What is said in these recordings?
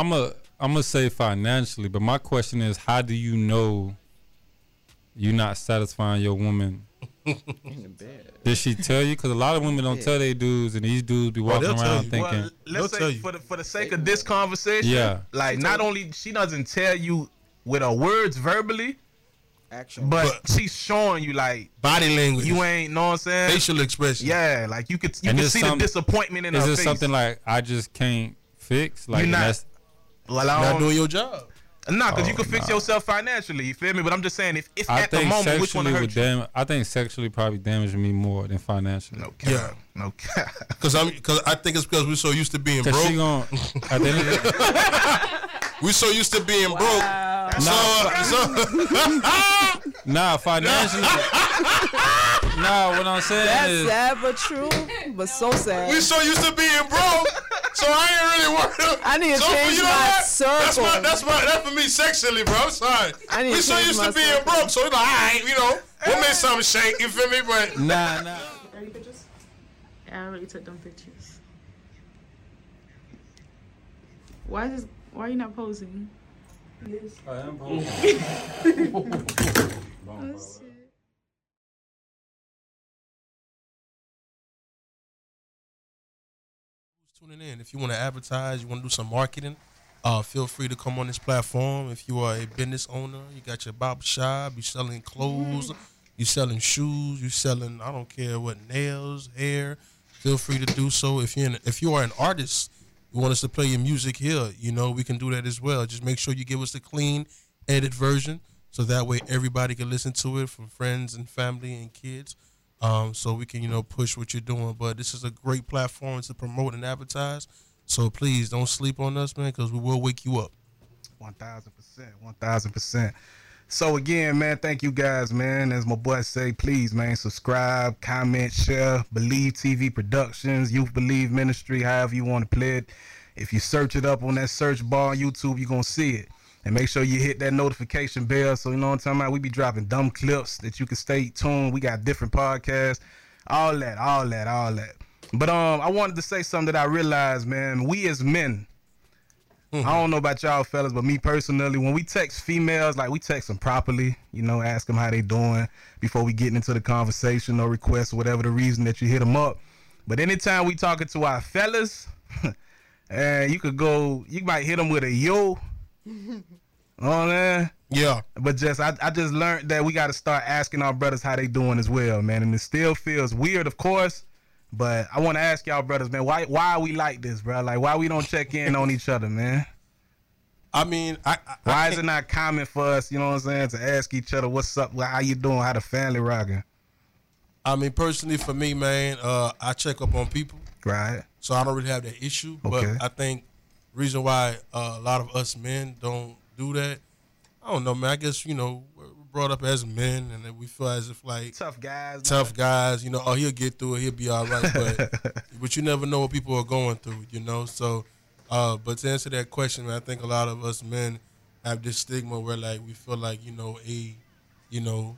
I'm a I'm gonna say financially, but my question is, how do you know you're not satisfying your woman? In bed. Did she tell you? Because a lot of women don't tell their dudes, and these dudes be walking they'll tell around thinking, Well, They'll let's tell say you. for the for the sake of this conversation, Yeah. like not only she doesn't tell you with her words verbally, Action. but, she's showing you like Body language, you ain't know what I'm saying. facial expression. Yeah, like you could you And can see some- the disappointment in is her it face. something like I just can't fix? Like You're not- that's well, I not don't, doing your job. nah, because you Oh, can fix nah. yourself financially. You feel me? But I'm just saying, if if I at the think moment, which one sexually hurt would you? dam- I think sexually probably damaged me more than financially. No cap. Yeah. No cap. Cause I'm, cause I think it's because we're so used to being Cause broke. she gon' at the end of the We're so used to being Wow. broke. So, so Nah, financially. Nah, what I'm saying That's is, sad but true, but so sad. we so used to being broke. So I ain't really worried. I need to so, change my That's my, circle. that's my, that's for me sexually, bro. I'm sorry. I need we to so used my to being circle. broke, so it's like, all right, you know, we'll make something shake. You feel me? But nah, nah. Thirty pictures? Yeah, I already took them pictures. Why is this, why are you not posing? I am posing? tuning in. If you want to advertise, you want to do some marketing, uh, feel free to come on this platform. If you are a business owner, you got your barber shop, you selling clothes, you selling shoes, you selling I don't care what nails, hair. Feel free to do so. If you're an, if you are an artist, you want us to play your music here, you know we can do that as well. Just make sure you give us the clean, edit version, so that way everybody can listen to it from friends and family and kids um, so we can you know push what you're doing. But this is a great platform to promote and advertise. So please don't sleep on us, man, because we will wake you up. One thousand percent. One thousand percent. So again, man, thank you guys, man. As my boy say, please, man, subscribe, comment, share. Believe TV Productions, Youth Believe Ministry, however you want to play it. If you search it up on that search bar on YouTube, you're gonna see it. And make sure you hit that notification bell so you know what I'm talking about. We be dropping dumb clips that you can stay tuned. We got different podcasts, all that, all that, all that. But um, I wanted to say something that I realized, man. We as men, I don't know about y'all fellas, but me personally, when we text females, like we text them properly, you know, ask them how they doing before we get into the conversation or request or whatever the reason that you hit them up. But anytime we talking to our fellas, and you could go, you might hit them with a yo. Oh man. Yeah, But just I, I just learned that we got to start asking our brothers how they doing as well, man. And it still feels weird, of course. But I want to ask y'all brothers, man, why why are we like this, bro? Like why we don't check in on each other, man? I mean, I, I Why I is it not common for us, you know what I'm saying, to ask each other what's up, how you doing, how the family rocking, I mean, personally for me, man, uh, I check up on people, right? so I don't really have that issue. Okay. But I think reason why uh, a lot of us men don't do that, I don't know, man. I guess you know we're brought up as men, and then we feel as if like Tough guys. tough guys, you know, oh he'll get through it, he'll be all right. But but you never know what people are going through, you know. So, uh, but to answer that question, man, I think a lot of us men have this stigma where like we feel like you know a, you know,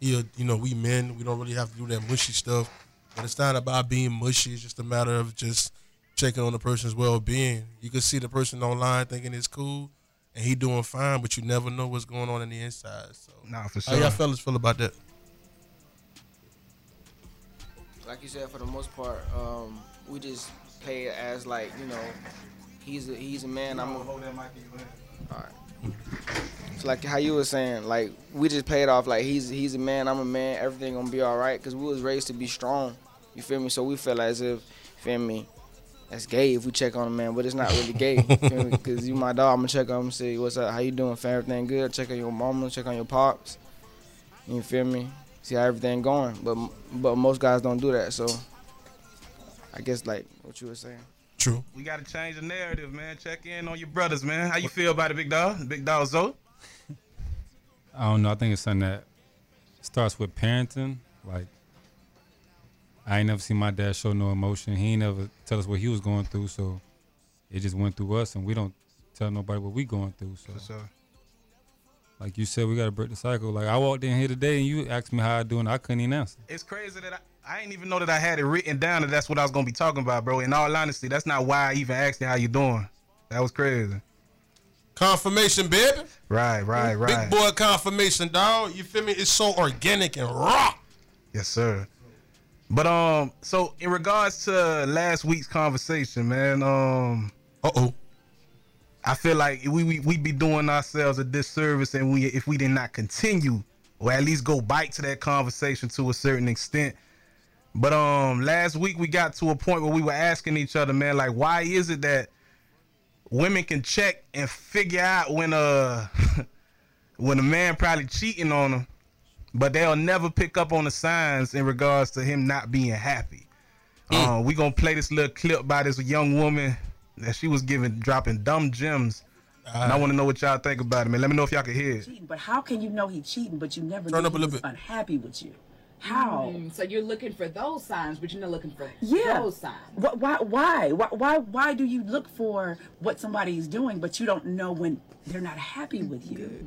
he, you know, we men we don't really have to do that mushy stuff. But it's not about being mushy. It's just a matter of just checking on the person's well being. You can see the person online thinking it's cool. And he doing fine, but you never know what's going on in the inside. So, Nah, for sure. how sure. y'all fellas feel about that? like you said, for the most part, um, we just play it as like you know, he's a he's a man. I'm a, all right. It's like how you were saying, like we just paid off. Like he's he's a man, I'm a man. Everything gonna be all right because we was raised to be strong. You feel me? So we feel as if, feel me, that's gay if we check on a man, but it's not really gay. You feel me? Because you my dog, I'm gonna check on him, see what's up, how you doing, fam, everything good. Check on your mama, check on your pops. You feel me? See how everything going. But but most guys don't do that. So I guess like what you were saying. True. We got to change the narrative, man. Check in on your brothers, man. How you feel about it, big dog? Big dog Zoe? I don't know. I think it's something that starts with parenting. Like, I ain't never seen my dad show no emotion. He ain't never tell us what he was going through. So it just went through us, and we don't tell nobody what we going through. So, For sure. like you said, we got to break the cycle. Like I walked in here today, and you asked me how I doing. I couldn't even answer. It's crazy that I, I didn't even know that I had it written down that that's what I was gonna be talking about, bro. In all honesty, that's not why I even asked you how you doing. That was crazy. Confirmation, baby. Right, right, right. Big boy confirmation, dog. You feel me? It's so organic and raw. Yes, sir. But um, so in regards to last week's conversation, man, um, uh oh, I feel like we we we be doing ourselves a disservice, and we if we did not continue or at least go bite to that conversation to a certain extent. But um, last week we got to a point where we were asking each other, man, like, why is it that women can check and figure out when uh when a man probably cheating on them but they'll never pick up on the signs in regards to him not being happy. Mm. Uh, we gonna play this little clip by this young woman that she was giving dropping dumb gems. Uh, and I want to know what y'all think about it, man. Let me know if y'all can hear it. Cheating, but how can you know he cheating, but you never Turn know up a little he's bit. unhappy with you? How? Mm, so you're looking for those signs, but you're not looking for Yeah. those signs. Why? Why? Why? Why? Why do you look for what somebody is doing, but you don't know when they're not happy with you?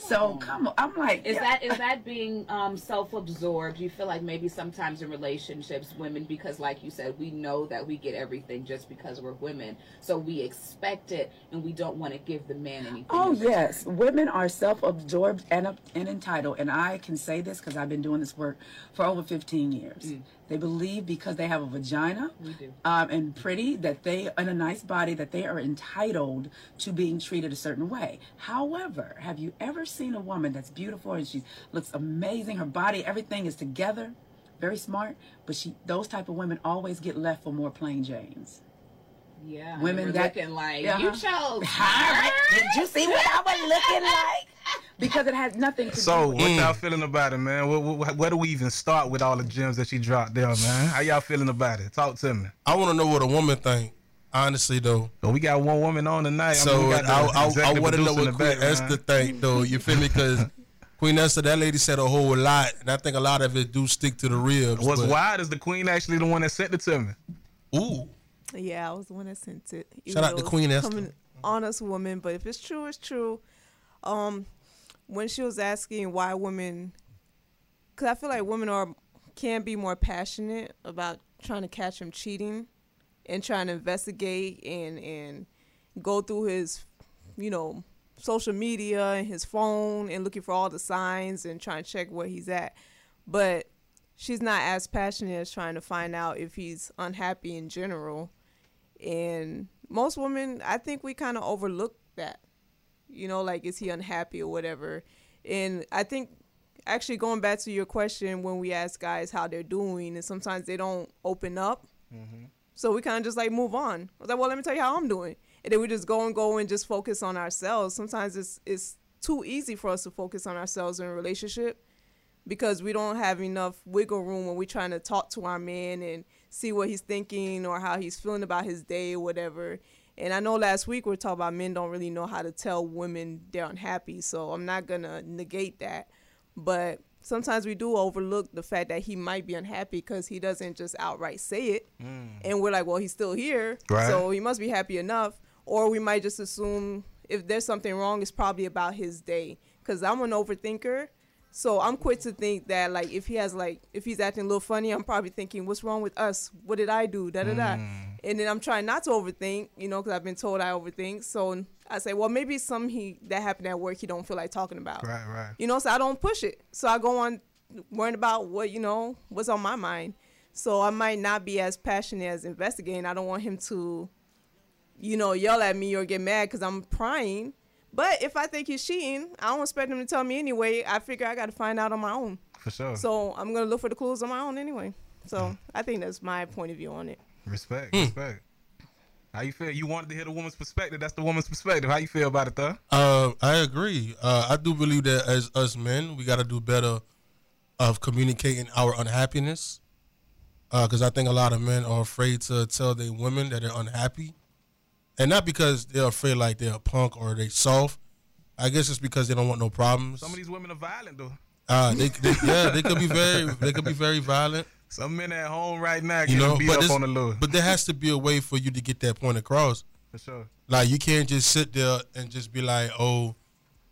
So come on, I'm like, Is yeah. that is that being um, self-absorbed? You feel like maybe sometimes in relationships, women, because like you said, we know that we get everything just because we're women, so we expect it, and we don't want to give the man anything. Oh yes, women are self-absorbed and and entitled, and I can say this because I've been doing this work for over 15 years. They believe because they have a vagina um, and pretty that they and a nice body that they are entitled to being treated a certain way. However, have you ever seen a woman that's beautiful and she looks amazing, her body, everything is together, very smart, but she those type of women always get left for more plain Janes. Yeah, Women that- looking like Uh-huh. you chose. All right, Did you see what I was looking like? Because it has nothing to So, do. So, what y'all feeling about it, man? Where, where, where do we even start with all the gems that she dropped there, man? How y'all feeling about it? Talk to me. I want to know what a woman think. Honestly, though. So we got one woman on tonight. I So mean, we I, got the I, I, executive want to know what the Queen back, man. Esther think, though. You feel me? Because Queen Esther, that lady said a whole lot, and I think a lot of it do stick to the ribs. What's but- wild is the queen actually the one that sent it to me. Ooh, Yeah, I was the one that sent it. even Shout out though to it was Queen Esther. coming- Honest woman, but if it's true, it's true. Um, when she was asking why women, because I feel like women are can be more passionate about trying to catch him cheating, and trying to investigate and and go through his, you know, social media and his phone and looking for all the signs and trying to check where he's at, but she's not as passionate as trying to find out if he's unhappy in general. And most women, I think we kind of overlook that. You know, like, is he unhappy or whatever? And I think actually going back to your question when we ask guys how they're doing, and sometimes they don't open up. Mm-hmm. So we kind of just like move on. I was like, well, let me tell you how I'm doing. And then we just go and go and just focus on ourselves. Sometimes it's it's too easy for us to focus on ourselves in a relationship because we don't have enough wiggle room when we're trying to talk to our man and see what he's thinking or how he's feeling about his day or whatever. And I know last week we are talking about men don't really know how to tell women they're unhappy, so I'm not gonna negate that. But sometimes we do overlook the fact that he might be unhappy because he doesn't just outright say it, mm. and we're like, well, he's still here, Right. so he must be happy enough. Or we might just assume if there's something wrong, it's probably about his day. Because I'm an overthinker, so I'm quick to think that like if he has like if he's acting a little funny, I'm probably thinking, what's wrong with us? What did I do? Da da da. Mm. And then I'm trying not to overthink, you know, because I've been told I overthink. So I say, well, maybe it's some he that happened at work he don't feel like talking about. Right, right. You know, so I don't push it. So I go on worrying about what, you know, what's on my mind. So I might not be as passionate as investigating. I don't want him to, you know, yell at me or get mad because I'm prying. But if I think he's cheating, I don't expect him to tell me anyway. I figure I got to find out on my own. For sure. So I'm going to look for the clues on my own anyway. So mm. I think that's my point of view on it. respect, hmm. respect. How you feel? You wanted to hear the woman's perspective. That's the woman's perspective. How you feel about it, though? Uh, I agree. Uh, I do believe that as us men, we got to do better of communicating our unhappiness. Because I think a lot of men are afraid to tell their women that they're unhappy, and not because they're afraid like they're a punk or they soft. I guess it's because they don't want no problems. Some of these women are violent, though. Uh, they, they, yeah, they could be very, they could be very violent. Some men at home right now You know, beat but up on the but there has to be a way for you to get that point across. For sure. Like you can't just sit there and just be like, oh,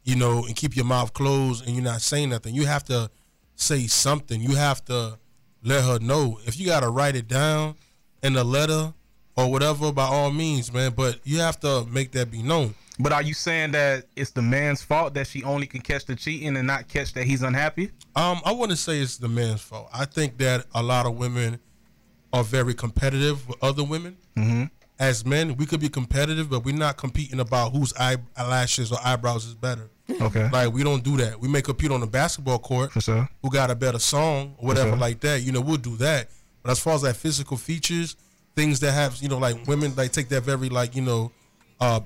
you know, and keep your mouth closed and you're not saying nothing. You have to say something. You have to let her know. If you gotta write it down in a letter or whatever, by all means, man. But you have to make that be known. But are you saying that it's the man's fault that she only can catch the cheating and not catch that he's unhappy? Um, I wouldn't say it's the man's fault. I think that a lot of women are very competitive with other women. Mm-hmm. As men, we could be competitive, but we're not competing about whose eyelashes or eyebrows is better. Okay. Like we don't do that. We may compete on the basketball court. For sure. Who got a better song or whatever sure. like that? You know, we'll do that. But as far as like physical features, things that have you know like women like take that very like you know, uh,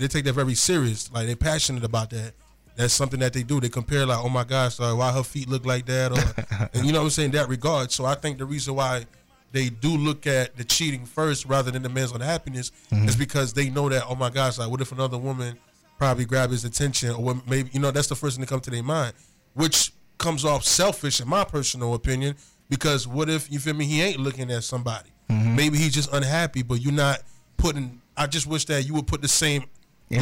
they take that very serious. Like they're passionate about that. That's something that they do. They compare like, oh my gosh, uh, why her feet look like that, or and you know what I'm saying. That regard. So I think the reason why they do look at the cheating first rather than the man's unhappiness is because they know that oh my gosh, like what if another woman probably grab his attention or what maybe you know that's the first thing that comes to their mind, which comes off selfish in my personal opinion because what if you feel me he ain't looking at somebody maybe he's just unhappy but you're not putting I just wish that you would put the same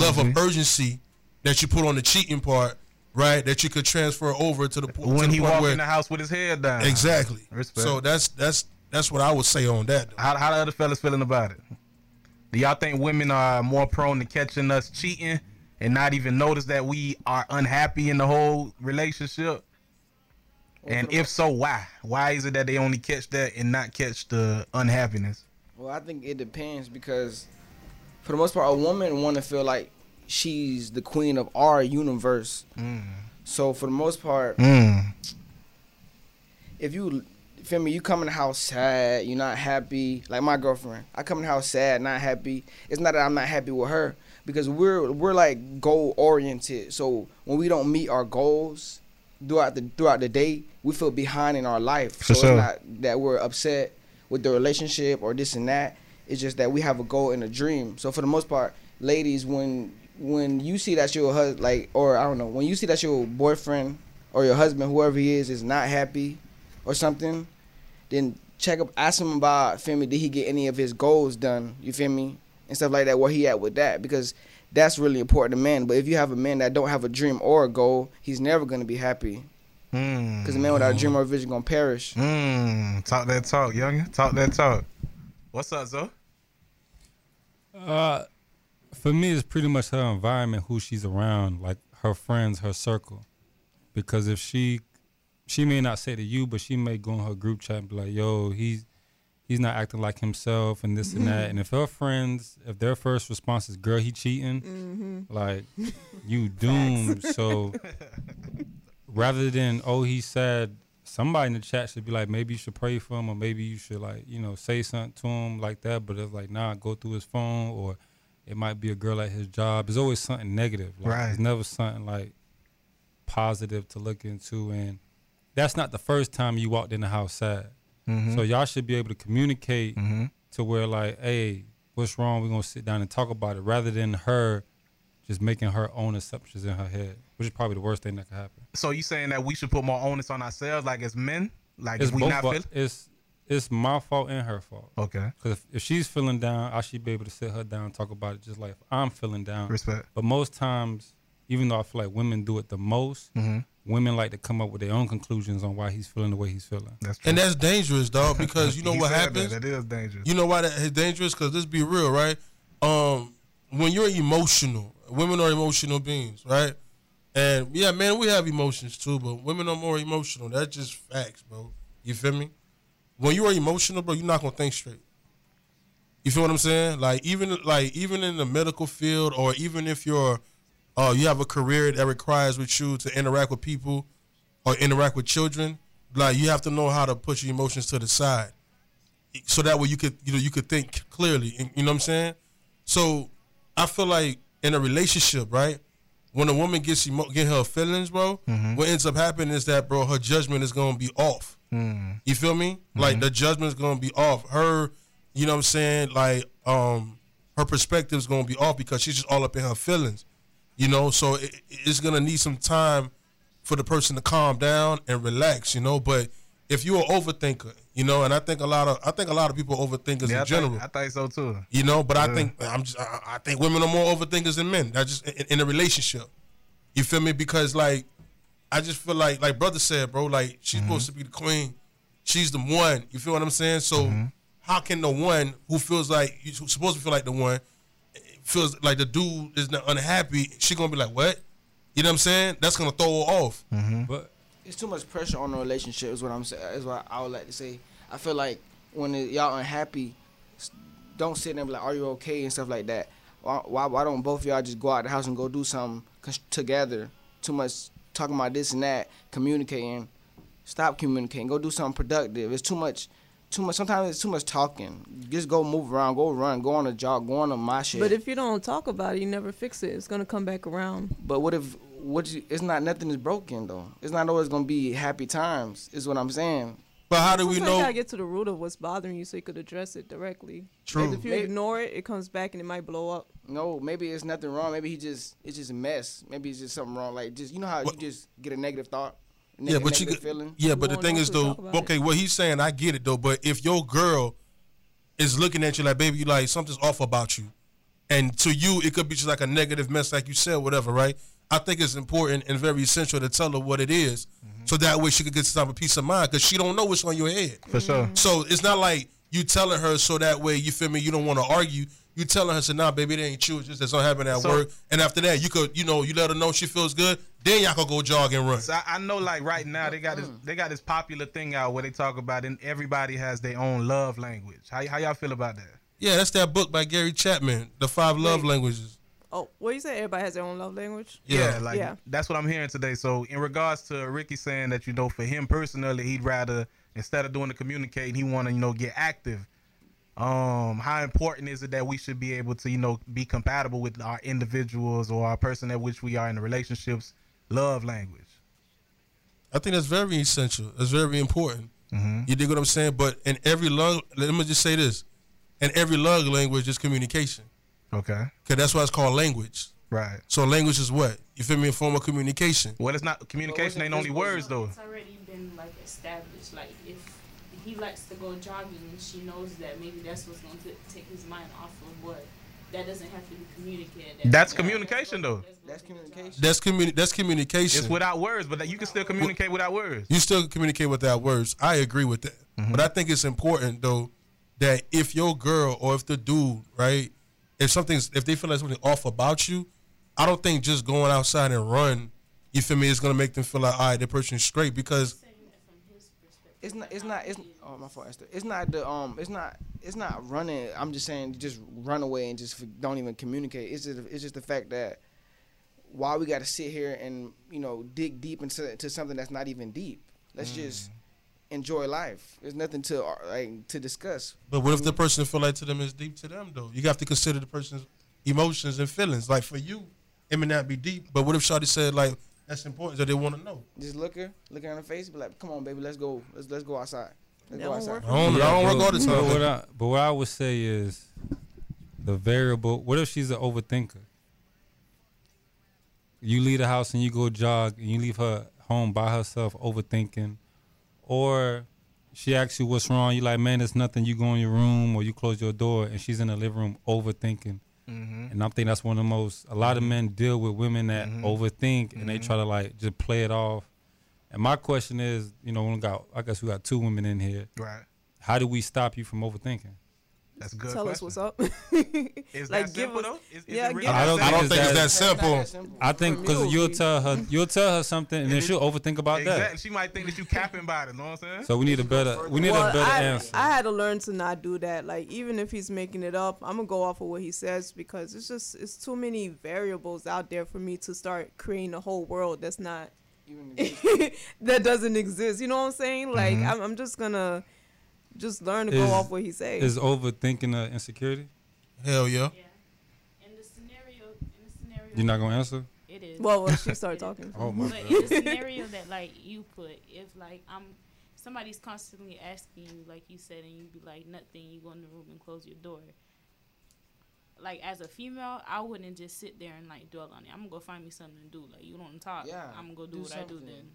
level of urgency that you put on the cheating part right that you could transfer over to the po- to When the he point walk where in the house with his head down. exactly Respect. so that's that's that's what I would say on that though. How how the other fellas feeling about it? Do y'all think women are more prone to catching us cheating and not even notice that we are unhappy in the whole relationship? And if so, why? Why is it that they only catch that and not catch the unhappiness? Well, I think it depends because, for the most part, a woman want to feel like she's the queen of our universe. So for the most part, Mm. if you feel me, you come in the house sad, you're not happy. Like my girlfriend, I come in the house sad, not happy. It's not that I'm not happy with her because we're we're like goal oriented. So when we don't meet our goals throughout the throughout the day, we feel behind in our life. For so sure. it's not that we're upset with the relationship or this and that. It's just that we have a goal and a dream. So for the most part, ladies, when when you see that your husband, like, or I don't know, when you see that your boyfriend or your husband, whoever he is, is not happy or something, then check up, ask him about, feel me, did he get any of his goals done? You feel me? And stuff like that, where he at with that, because that's really important to men. But if you have a man that don't have a dream or a goal, he's never gonna be happy. Mm. Because a man without a dream or a vision gonna perish. Mm. Talk that talk, youngin. Talk that talk. What's up, Zo? Uh, for me, it's pretty much her environment, who she's around, like her friends, her circle. Because if she, she may not say to you, but she may go in her group chat and be like, "Yo, he's he's not acting like himself," and this and that. And if her friends, if their first response is, "Girl, he cheating," like you doomed. so rather than oh he said somebody in the chat should be like maybe you should pray for him or maybe you should like you know say something to him like that but it's like nah go through his phone or it might be a girl at his job it's always something negative like, Right. it's never something like positive to look into and that's not the first time you walked in the house sad Mm-hmm. so y'all should be able to communicate Mhm. to where like hey what's wrong we're gonna sit down and talk about it rather than her just making her own assumptions in her head which is probably the worst thing that could happen So you saying that we should put more onus on ourselves, like as men, like it's if we both not of- feeling? it's it's my fault and her fault. Okay, Because if, if she's feeling down, I should be able to sit her down and talk about it just like if I'm feeling down. respect. But most times, even though I feel like women do it the most, Mm-hmm. women like to come up with their own conclusions on why he's feeling the way he's feeling. That's true. and that's dangerous dog because you know what happens That. that is dangerous. You know why that is dangerous? Because let's be real, right? Um, when you're emotional, women are emotional beings, right? And yeah, man, we have emotions too, but women are more emotional. That's just facts, bro. You feel me? When you are emotional, bro, you're not gonna think straight. You feel what I'm saying? Like even like even in the medical field, or even if you're, uh, you have a career that requires with you to interact with people, or interact with children, like you have to know how to push your emotions to the side so that way you could you know you could think clearly you know what i'm saying so i feel like in a relationship right when a woman gets emo- get her feelings bro mm-hmm. what ends up happening is that bro her judgment is gonna be off. Mm. You feel me? Like mm-hmm. the judgment is gonna be off. Her you know what i'm saying? Like um her perspective is gonna be off because she's just all up in her feelings you know? So it, it's gonna need some time for the person to calm down and relax you know? But if you're an overthinker you know and i think a lot of i think a lot of people are overthinkers yeah, I in general think, I think so too. you know but i think i'm just I, I think women are more overthinkers than men that's just in, in a relationship you feel me because like i just feel like like brother said bro like she's Mm-hmm. supposed to be the queen she's the one you feel what i'm saying so Mm-hmm. how can the one who feels like you're supposed to feel like the one feels like the dude is not unhappy, she gonna be like, "What?" You know what I'm saying? That's gonna throw her off. But it's too much pressure on the relationship. Is what I'm saying. Is what I would like to say. I feel like when it, y'all unhappy, don't sit there and be like, "Are you okay?" and stuff like that. Why, why, why don't both of y'all just go out the house and go do something together? Too much talking about this and that, communicating. Stop communicating. Go do something productive. It's too much. Too much. Sometimes it's too much talking. Just go move around. Go run. Go on a jog. Go on a my shit. But if you don't talk about it, you never fix it. It's gonna come back around. But what if what you, it's not nothing is broken though. It's not always gonna be happy times. Is what I'm saying. But how do we know? you gotta get to the root of what's bothering you so you could address it directly. True. 'Cause If you Maybe- ignore it, it comes back and it might blow up. No, maybe it's nothing wrong. Maybe he just it's just a mess. Maybe it's just something wrong. Like just you know how What- you just get a negative thought. a Yeah, but you negative could, feeling. yeah, but the thing is though, talk it. okay, what he's saying, I get it though. But if your girl is looking at you like, baby, you like something's off about you, and to you it could be just like a negative mess, like you said, whatever, right? I think it's important and very essential to tell her what it is, so that way she could get some type of peace of mind because she don't know what's on your head. For sure. So it's not like you telling her so that way you feel me. You don't want to argue. You telling her, say, nah, baby, it ain't true. It's just that's not happening at So- work. And after that, you could, you know, you let her know she feels good. Then y'all could go jog and run. So I, I know, like right now, they got this mm. they got this popular thing out where they talk about, and everybody has their own love language. How how y'all feel about that? Yeah, that's that book by Gary Chapman, The Five Love Wait. Languages. Oh, what you say? Everybody has their own love language. Yeah. like Yeah. that's what I'm hearing today. So in regards to Ricky saying that you know, for him personally, he'd rather instead of doing the communicating, he want to you know get active. Um, how important is it that we should be able to you know be compatible with our individuals or our person at which we are in the relationships love language? I think that's very essential. That's very important. Mm-hmm. You dig what I'm saying? But in every love, let me just say this: in every love language is communication, Okay, because that's why it's called language. right. So language is what you feel me? A form of communication. Well, it's not communication. Ain't only words though. It's already been like established. Like if he likes to go jogging and she knows that maybe that's what's going to take his mind off of what. That doesn't have to be communicated. That's let's communication, go- though. let's That's take a jog. communication. That's communi- That's communication. It's without words, but that you can still communicate without words. you still communicate without words. I agree with that. Mm-hmm. But I think it's important though that if your girl or if the dude, right, if something's if they feel like something off about you, I don't think just going outside and run, you feel me, is gonna make them feel like all right, that person's straight because from his perspective. It's not. It's not. It's oh my fault. Esther. It's not the um. It's not. It's not running. I'm just saying, just run away and just don't even communicate. It's just. It's just the fact that why we got to sit here and you know dig deep into to something that's not even deep. Let's just enjoy life. There's nothing to uh, like to discuss. But what if the person feel like to them is deep to them though? You have to consider the person's emotions and feelings. Like for you, it may not be deep, but what if Shawty said like that's important that they want to know? Just look her, look her in the face, be like, "Come on, baby, let's go. Let's let's go outside. Let's go outside." I don't, I don't work all the But what. I, but what I would say is the variable. What if she's an overthinker? You leave the house and you go jog, and you leave her home by herself, overthinking, or she asks you what's wrong. You like, man, it's nothing. You go in your room or you close your door, and she's in the living room overthinking. Mm-hmm. And I'm thinking that's one of the most. A lot of men deal with women that Mhm. overthink and they Mhm. try to like just play it off. And my question is, you know, we got. I guess we got two women in here. Right. How do we stop you from overthinking? That's a good. Tell question. us what's up. Is Like, that give simple us- though? Is, is yeah, it really give I that don't I don't think it's that simple. that simple. I think because you'll be- tell her, you'll tell her something, and then she'll overthink about Exactly. that. She might think that you capping about it. You Know what I'm saying? So we need a better, we need well, a better I, answer. I had to learn to not do that. Like even if he's making it up, I'm gonna go off of what he says because it's just it's too many variables out there for me to start creating a whole world that's not Even that doesn't exist. You know what I'm saying? Like Mhm. I'm, I'm just gonna just learn to go off what he says. Is overthinking an insecurity? Hell yeah. Yeah. In the scenario, in the scenario, You're not gonna answer? it is. well, when she started talking. Oh my but god. in the scenario that like you put, if like I'm somebody's constantly asking you, like you said, and you be like nothing, you go in the room and close your door. Like as a female, I wouldn't just sit there and like dwell on it. I'm gonna go find me something to do. Like you don't talk. Yeah, I'm gonna go do, do what I do then.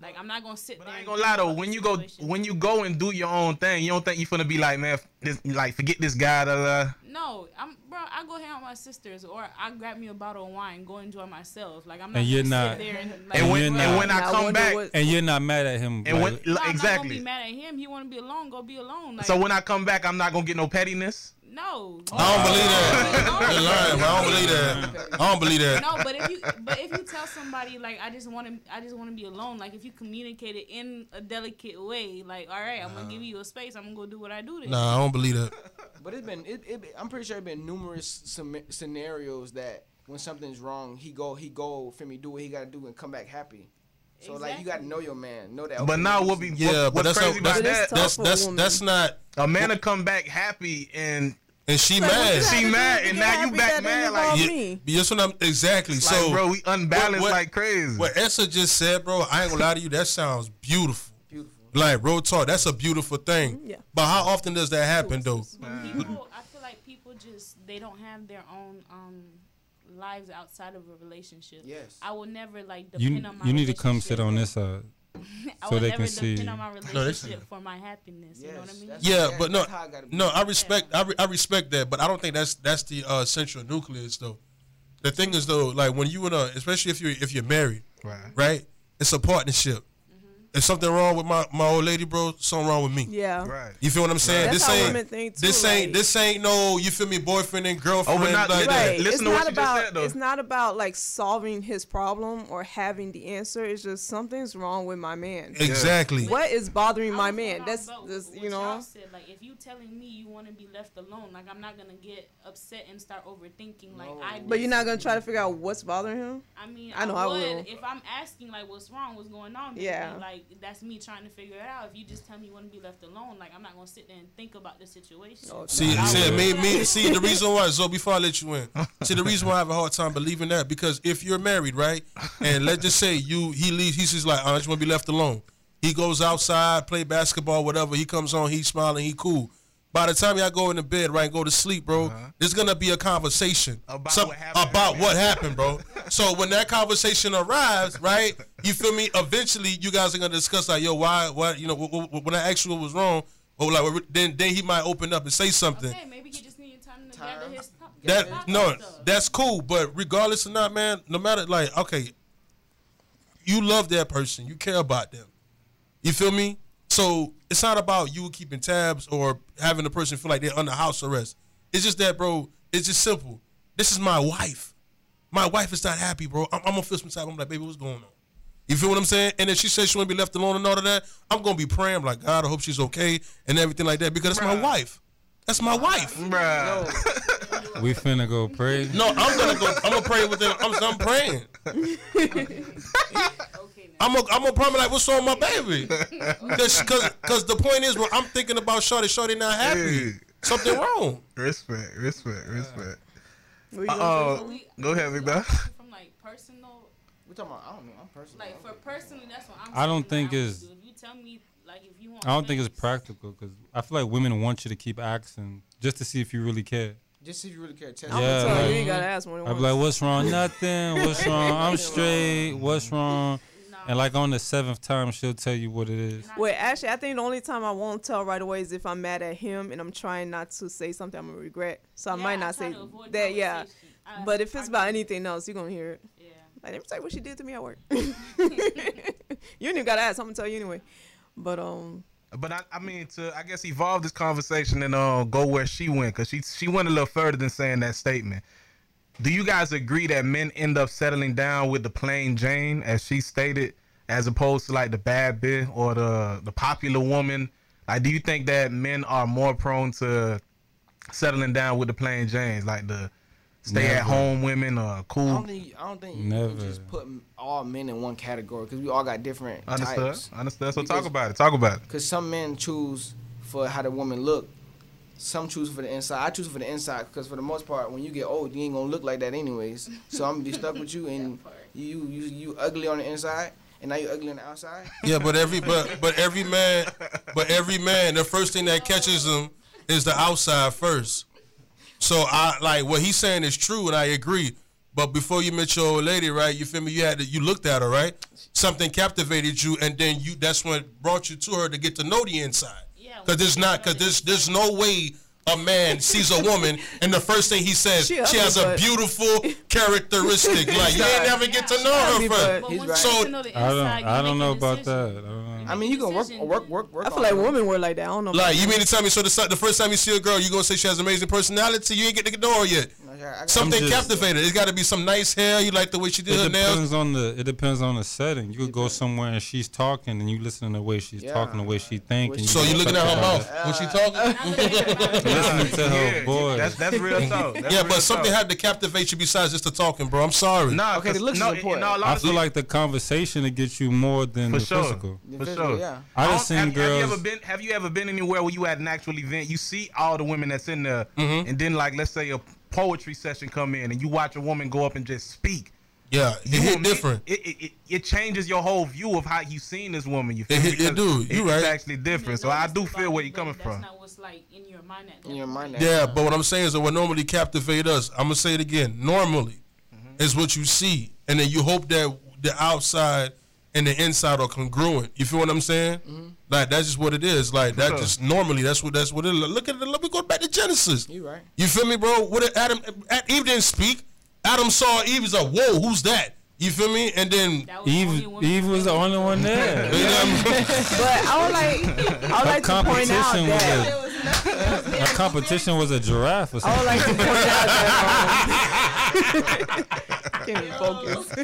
Like I'm not gonna sit But there. I ain't gonna lie though, when the you go when you go and do your own thing, you don't think you finna be like, man, this like forget this guy. Da, da. No, I'm bro. I go hang out with my sisters, or I grab me a bottle of wine, go enjoy myself. Like I'm not. And you're gonna not- Sit there and, like, And when you're and when I I come wonder back, what- And you're not mad at him. and when like, No, I'm not gonna be mad at him. He want to be alone. Go be alone. Like, So when I come back, I'm not gonna get no pettiness. No. I don't believe that. You're lying, bro. I don't believe that. I don't believe that. No, but if you but if you tell somebody like I just want to I just want to be alone, like if you communicate it in a delicate way, like all right, I'm gonna give you a space, I'm gonna go do what I do. Then. Nah, I don't believe that. But it's been it, it I'm pretty sure it's been numerous scenarios that when something's wrong, he go he go for me do what he got to do and come back happy. So like you got to know your man, know that. But okay, now this what is- be Yeah, what, but what's that's crazy a, about But that? that's that's women. that's not. A man to come back happy and And she Like, mad. She had to do mad, and now you back mad, like, involve Yeah, me? yes, what I'm exactly. like, so, bro, we unbalanced what- like crazy. what Esther just said, bro, I ain't gonna lie to you. That sounds beautiful. Beautiful. Like real talk, that's a beautiful thing. Yeah. But how often does that happen, though? People, I feel like people just they don't have their own um lives outside of a relationship. Yes. I will never like depend You on my you need to come sit on this side. I so will they never can see depend on my this- relationship for my happiness. You know what I mean? that's- Yeah, but no, I no, I respect, I, re, I respect that, but I don't think that's that's the uh, central nucleus though. The thing is though, like when you in a, especially if you if you're married, right. right? It's a partnership. If something wrong with my, my old lady, bro, something wrong with me. Yeah. Right. You feel what I'm saying? That's this how ain't women think, too, this ain't like- this ain't no you feel me boyfriend and girlfriend Oh, but not- like Right. that. Listen it's to not what she just about said, though. it's not about like solving his problem or having the answer. It's just something's wrong with my man. Exactly. What is bothering my man? That's on both. that's you know. y'all said, like if you telling me you want to be left alone, like I'm not gonna get upset and start overthinking. Like I. But you're not gonna try to figure out what's bothering him. I mean, I know I I would will. if I'm asking like what's wrong, what's going on. Yeah. be Like that's me trying to figure it out. If you just tell me you want to be left alone, like I'm not gonna sit there and think about the situation. Oh, See, I see, me, me, see the reason why. So before I let you in, see the reason why I have a hard time believing that because if you're married, right, and let's just say you he leaves, he's just like oh, I just want to be left alone. He goes outside, play basketball, whatever. He comes on, he's smiling, he cool. By the time y'all go into bed, right, and go to sleep, bro, uh-huh. there's gonna be a conversation About Some- what happened. about what happened, bro. so when that conversation arrives, right, you feel me? Eventually, you guys are gonna discuss like, yo, why, why, you know, wh- wh- when I asked you what was wrong, or like, then then he might open up and say something. Okay, maybe he just needed time to Time. gather his thoughts. That no, that's cool. But regardless or not, man, no matter like, okay, you love that person, you care about them. You feel me? So it's not about you keeping tabs or having the person feel like they're under house arrest. It's just that, bro. It's just simple. This is my wife. My wife is not happy, bro. I'm, I'm gonna feel some type. I'm like, baby, what's going on? You feel what I'm saying? And if she says she want to be left alone and all of that, I'm gonna be praying I'm like, God, I hope she's okay and everything like that because that's my wife. That's my wife. Bruh. We finna go pray. No, I'm gonna go. I'm gonna pray with them. I'm, I'm praying. Okay, now. I'm gonna, I'm gonna pray like, what's wrong with my baby? Cause, cause, 'cause the point is, well, I'm thinking about Shorty. Shorty not happy. Hey. Something wrong. Respect, respect, respect. What you gonna? Uh, We- go ahead, Big Dog. From like personal, We talking about I don't know. I'm personal. like for personally, that's what I'm. I don't think like, I would it's- do. If you tell me, like, if you want. I don't think it's practical because I feel like women want you to keep asking just to see if you really care. Just see if you really care, test I'm Yeah, tell you, like- you ain't gotta ask more than I'd be like, "What's wrong? Nothing. What's wrong? I'm straight. What's wrong?" Nah. And like on the seventh time, she'll tell you what it is. Wait, actually, I think the only time I won't tell right away is if I'm mad at him and I'm trying not to say something I'm gonna regret. So I Yeah, might not try say that. Yeah, conversation. But if it's about anything else, you're gonna hear it. Yeah. Like, let me tell you what she did to me at work. you ain't even gotta ask. I'm gonna tell you anyway. But um, But I, I mean, to I guess evolve this conversation and uh, go where she went, cause she she went a little further than saying that statement. Do you guys agree that men end up settling down with the plain Jane, as she stated, as opposed to like the bad bitch or the the popular woman? Like, do you think that men are more prone to settling down with the plain Janes, like the stay at home women or cool? I don't think I don't think you Never. can just put all men in one category because we all got different Understood. types. Understood. So Because- talk about it. Talk about it. Because some men choose for how the woman look. Some choose for the inside. I choose for the inside because for the most part, when you get old, you ain't gonna look like that anyways. So I'm gonna be stuck with you, and you you you ugly on the inside, and now you ugly on the outside. Yeah, but every but but every man, but every man, the first thing that catches them is the outside first. So I like what he's saying is true, and I agree. But before you met your old lady, right? You feel me? You had to, you looked at her, right? Something captivated you, and then you that's what brought you to her to get to know the inside. Yeah, Cause there's not, cause there's there's no way a man sees a woman and the first thing he says She she, has a but- beautiful characteristic. Like you ain't never get to know her first. But He's once right. So- get to know the I don't. I don't know about that. I don't know. I mean, you can work, work, work, work. I feel like on women were like that. I don't know. Like you mean to tell me so the, the first time you see a girl, you gonna say she has amazing personality? You ain't get to know her yet. Like, I- I- Something just- captivated. It's got to be some nice hair. You like the way she did her It nails. depends on the. It depends on the setting. You could go somewhere and she's talking, and you listen to the way she's Yeah. talking, the way she thinking. So you looking at her mouth when she talking? listening to her voice. That's that's real talk. That's Yeah, real but something talk. had to captivate you besides just the talking, bro. I'm sorry. Nah, Okay, the 'cause- looks no, important. in all I honesty, feel like the conversation to get you more than For the sure. physical. The For sure. Yeah. I don't- seen have, girls. Have you ever been? Have you ever been anywhere where you at an actual event? You see all the women that's in there, Mm-hmm. and then like let's say a poetry session come in, and you watch a woman go up and just speak. Yeah, it You hit will different. It, it, it, it changes your whole view of how you seen this woman. You feel It me? it do. You it's right. actually different. So I do feel where you're coming That's from. not what's like in your mind at In your mind. Yeah, but what I'm saying is that what normally captivate us, I'm gonna say it again. Normally, Mm-hmm. is what you see, and then you hope that the outside and the inside are congruent. You feel what I'm saying? Mm-hmm. Like that's just what it is. Like that sure. just normally that's what that's what it. is. Look at it. Let me go back to Genesis. You right. You feel me, bro? What did Adam? Eve didn't speak. Adam saw Eve. He's like, "Whoa, who's that?" You feel me? And then That was the only Eve, Eve was the only one there. you know what I mean? But I would like, I would like to point out that a, competition was a giraffe or I something. would like to point out that um, can't even focus.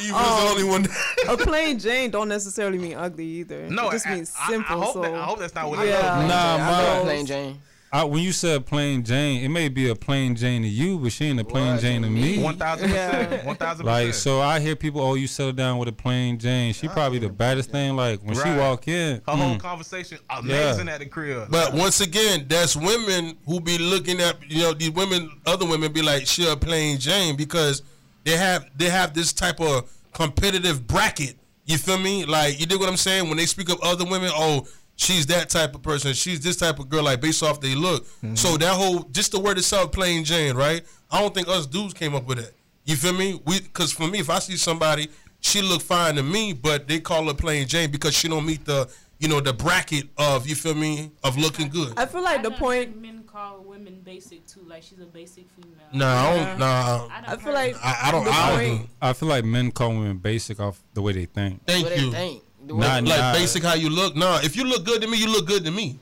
Eve was the only one. A plain Jane don't necessarily mean ugly either. No, it just I- means I- simple. I, hope so that, I hope that's not what. Yeah. it is. Nah, I love my, plain Jane. I, when you said plain Jane, it may be a plain Jane to you, but she ain't a plain What? Jane to me. One thousand percent. Yeah. One thousand Like so, I hear people, oh, you settle down with a plain Jane. She probably the baddest thing. Like when she walk in, Her whole mm, conversation amazing at the crib. But once again, that's women who be looking at you know these women, other women be like she a plain Jane because they have they have this type of competitive bracket. You feel me? Like you dig what I'm saying? When they speak of other women, oh, she's that type of person. She's this type of girl. Like based off they look. Mm-hmm. So that whole just the word itself, plain Jane, right? I don't think us dudes came up with it. You feel me? We because for me, if I see somebody, she look fine to me, but they call her plain Jane because she don't meet the you know the bracket of you feel me of looking good. I feel like I the point. men call women basic too, like she's a basic female. Nah, I don't. Nah, I, I feel like I, I don't. The I don't. point- I feel like men call women basic off the way they think. Thank What they you. think. The Nah, way- nah. Like basic how you look. Nah, if you look good to me, you look good to me.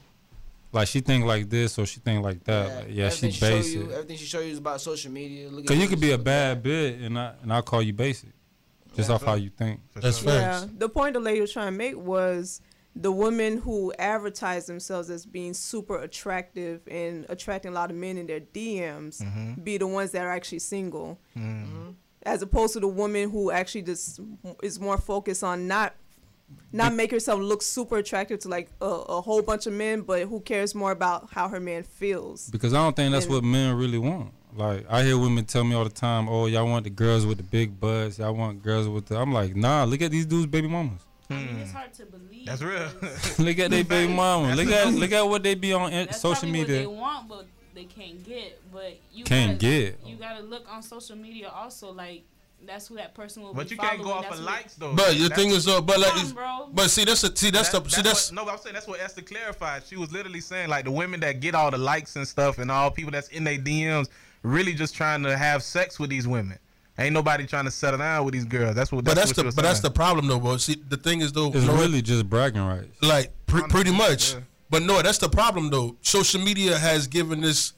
Like she think like this or she think like that. Like, yeah, she everything basic. You, everything she show you is about social media. Look Cause you this, could be a look at bad bit and I and I call you basic, just off how you think. That's sure. facts. Yeah, the point the lady was trying to make was the women who advertise themselves as being super attractive and attracting a lot of men in their DMs Mm-hmm. be the ones that are actually single, as opposed to the woman who actually just is more focused on not not make herself look super attractive to like a, a whole bunch of men, but who cares more about how her man feels. Because I don't think that's And- what men really want. Like I hear women tell me all the time, "Oh, y'all want the girls with the big butts. Y'all want girls with the." I'm like, "Nah, look at these dudes' baby mamas. I mean, hmm. it's hard to believe. That's real. look at their baby mama. Look at look at what they be on That's social media. What they want, but they can't get. But you Can't gotta, get. You gotta look on social media also. Like that's who that person will But be you can't go following, off that's of likes though. But the That's- thing is, though, but like, on, bro. but see, that's a see, that's that- the see, that's what, no, but I'm saying that's what Esther clarified. She was literally saying like the women that get all the likes and stuff, and all people that's in their DMs really just trying to have sex with these women. Ain't nobody trying to settle down with these girls. That's what. but that's what the she was but that's the problem though, bro. See, the thing is though, It's no, really just bragging rights. like pre- pretty much. Yeah. But no, that's the problem though. Social media has given this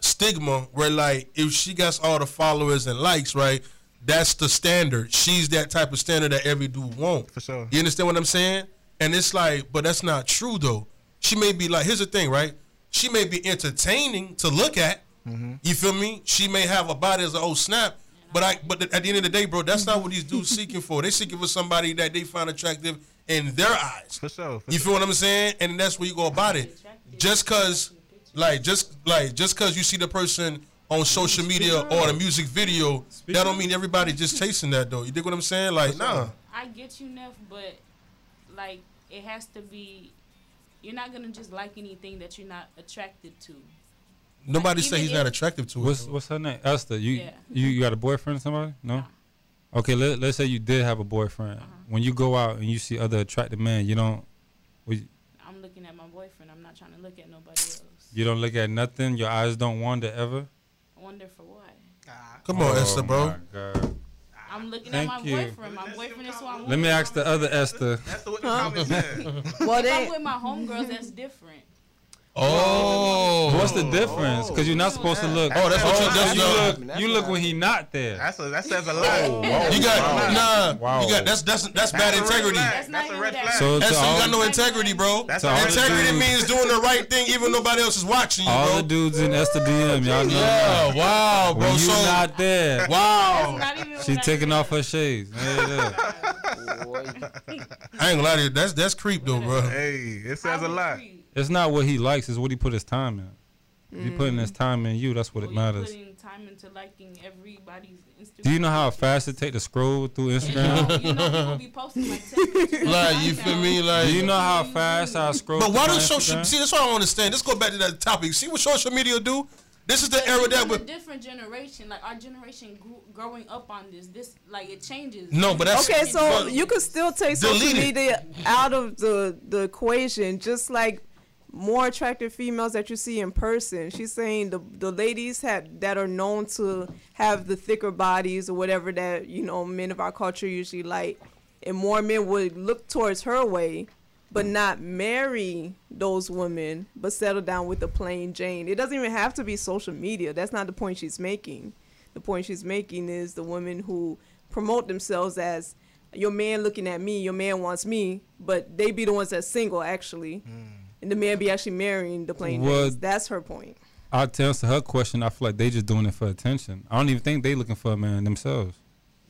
stigma where like if she gets all the followers and likes, right? That's the standard. She's that type of standard that every dude want. For sure. You understand what I'm saying? And it's like, but that's not true though. She may be like, here's the thing, right? She may be entertaining to look at. Mm-hmm. You feel me? She may have a body as a old snap. But I, but at the end of the day, bro, that's not what these dudes seeking for. They seeking for somebody that they find attractive in their eyes. For sure. For You sure. feel what I'm saying? And that's where you go about it. Just cause, like, just like, just cause you see the person on social media or the music video, that don't mean everybody just chasing that though. You dig what I'm saying? Like, nah. I get you, Neff, but like it has to be. You're not gonna just like anything that you're not attracted to. Nobody Like, say he's not attractive to What's it. what's her name? Esther. You Yeah. you, you got a boyfriend or somebody? No. Okay, let, let's say you did have a boyfriend. Uh-huh. When you go out and you see other attractive men, you don't. well, you- I'm looking at my boyfriend. I'm not trying to look at nobody else. You don't look at nothing. Your eyes don't wander ever. Wonder for what? Come on, Oh Esther, bro. my God. I'm looking Thank at my you. boyfriend. My boyfriend is who I'm Let me ask the other Esther. That's the what the comments said. Well, If I'm with my homegirls, that's different. Oh, What's the difference? Because you're not supposed to look. Oh, that's what you- that's you what- look. You look when he not there. That's a, that says a lot. You got nah. Wow. You got that's that's that's bad That's a red integrity. flag. That's not That's a red flag. So to Esther, you got no integrity, bro. That's to a all red the Integrity means doing the right thing even nobody else is watching you, all bro. the dudes in Esther DM, y'all know. Yeah, wow, bro. When you So not there, wow. not she taking off her shades. Yeah, yeah. I ain't gonna lie to you. That's that's creep though, bro. Hey, it says a we lot. Treat. It's not what he likes; it's what he put his time in. If he mm. putting his time in you, that's what it Well, you matters. putting time into liking everybody's Instagram. Do you know how fast it take to scroll through Instagram? you know people be posting like 10. Like you feel me? Like Do you know how fast I scroll? But why through does social see that's what I don't understand. Let's go back to that topic. See what social media do? This is the era that we're a different generation. Like our generation grew, growing up on this. This like it changes. No, but that's okay, so you could still take social Delete it. media out of the the equation, just like more attractive females that you see in person. She's saying the the ladies have that are known to have the thicker bodies or whatever that you know men of our culture usually like, and more men would look towards her way, but not marry those women, but settle down with the plain Jane. It doesn't even have to be social media. That's not the point she's making. The point she's making is the women who promote themselves as your man looking at me, your man wants me, but they be the ones that's single actually, mm. And the man be actually marrying the plain Well- Janes. That's her point. I to answer her question, I feel like they just doing it for attention. I don't even think they looking for a man themselves.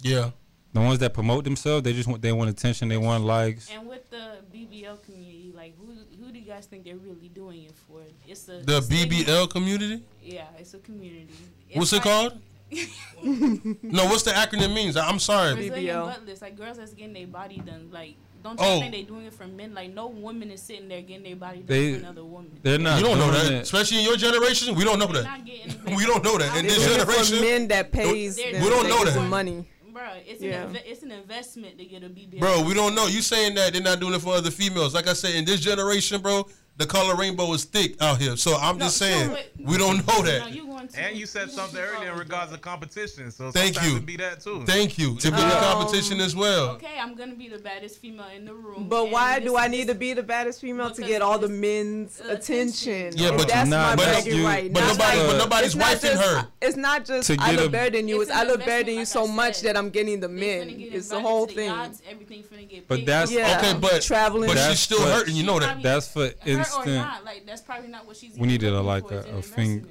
yeah. The ones that promote themselves, they just want they want attention, they want likes. And with the BBL community, like who who do you guys think they're really doing it for? It's a The it's a- BBL community? Yeah, it's a community. It's What's it called? no, what's the acronym means? I'm sorry. Brazilian BBL. butt lifts, like girls that's getting their body done. Like, don't you Oh. think they're doing it for men? Like, no woman is sitting there getting their body done They- for another woman. They're not. You don't know doing that, especially in your generation. We don't know They're that. not getting. We don't know that. In They this do it for men that pays. We don't know that. money. Bro, it's Yeah. an inve- it's an investment to get a BBL. bro, we don't know. You saying that they're not doing it for other females? Like I said, in this generation, bro, the color rainbow is thick out here. So I'm No, just saying, wait- we don't know that. you going to, And you said something earlier in regards to competition. So Thank you. it be that too. Thank you. To be the oh. competition as well. Okay, I'm gonna be the baddest female in the room. But why do I need to be the baddest female to get all the men's attention. attention? Yeah, but that's not- my but bragging you- right. But nobody, like- but nobody's it's not wifing her. It's not just To I get look better than you. It's It's, I look better than you so much that I'm getting the men. It's the whole thing. yachts, everything finna get But that's- for. Okay, but Traveling. but she's still hurting. You know that. That's for her or not, like that's probably not what she's. We needed a, like a- a thing-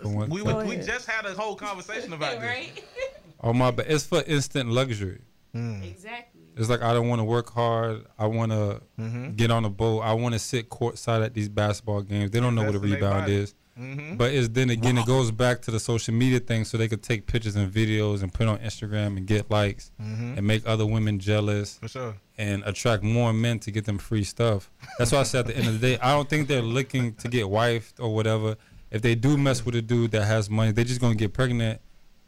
For one We, thing. we, we just had a whole conversation about this. right? Oh my bad. It's for instant luxury. exactly. It's like I don't want to work hard. I want to Mm-hmm. get on a boat. I want to sit courtside at these basketball games. They don't know what a Invest in their rebound is. Mm-hmm. But it's then again it goes back to the social media thing, so they could take pictures and videos and put on Instagram and get likes Mm-hmm. and make other women jealous For sure. And attract more men to get them free stuff. That's why I said at the end of the day, I don't think they're looking to get wifed or whatever. If they do mess with a dude that has money, they're just gonna get pregnant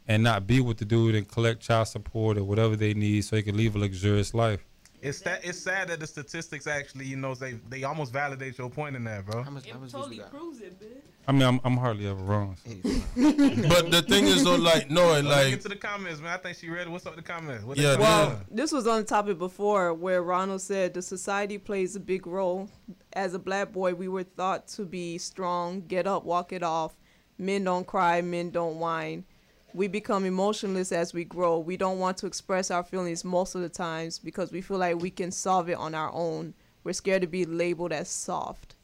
and not be with the dude and collect child support or whatever they need so they can live a luxurious life. It's that it's sad that the statistics actually, you know, they they almost validate your point in that, bro. How much, It how much totally views we got? proves it, bitch. I mean, I'm, I'm hardly ever wrong. so. But the thing is though, like no, Let's like get to the comments, man. I think she read. What's up with the comments? What Yeah, they- Well, this was on the topic before where Ronald said the society plays a big role. As a black boy, we were thought to be strong, get up, walk it off. Men don't cry, men don't whine. We become emotionless as we grow. We don't want to express our feelings most of the times because we feel like we can solve it on our own. We're scared to be labeled as soft.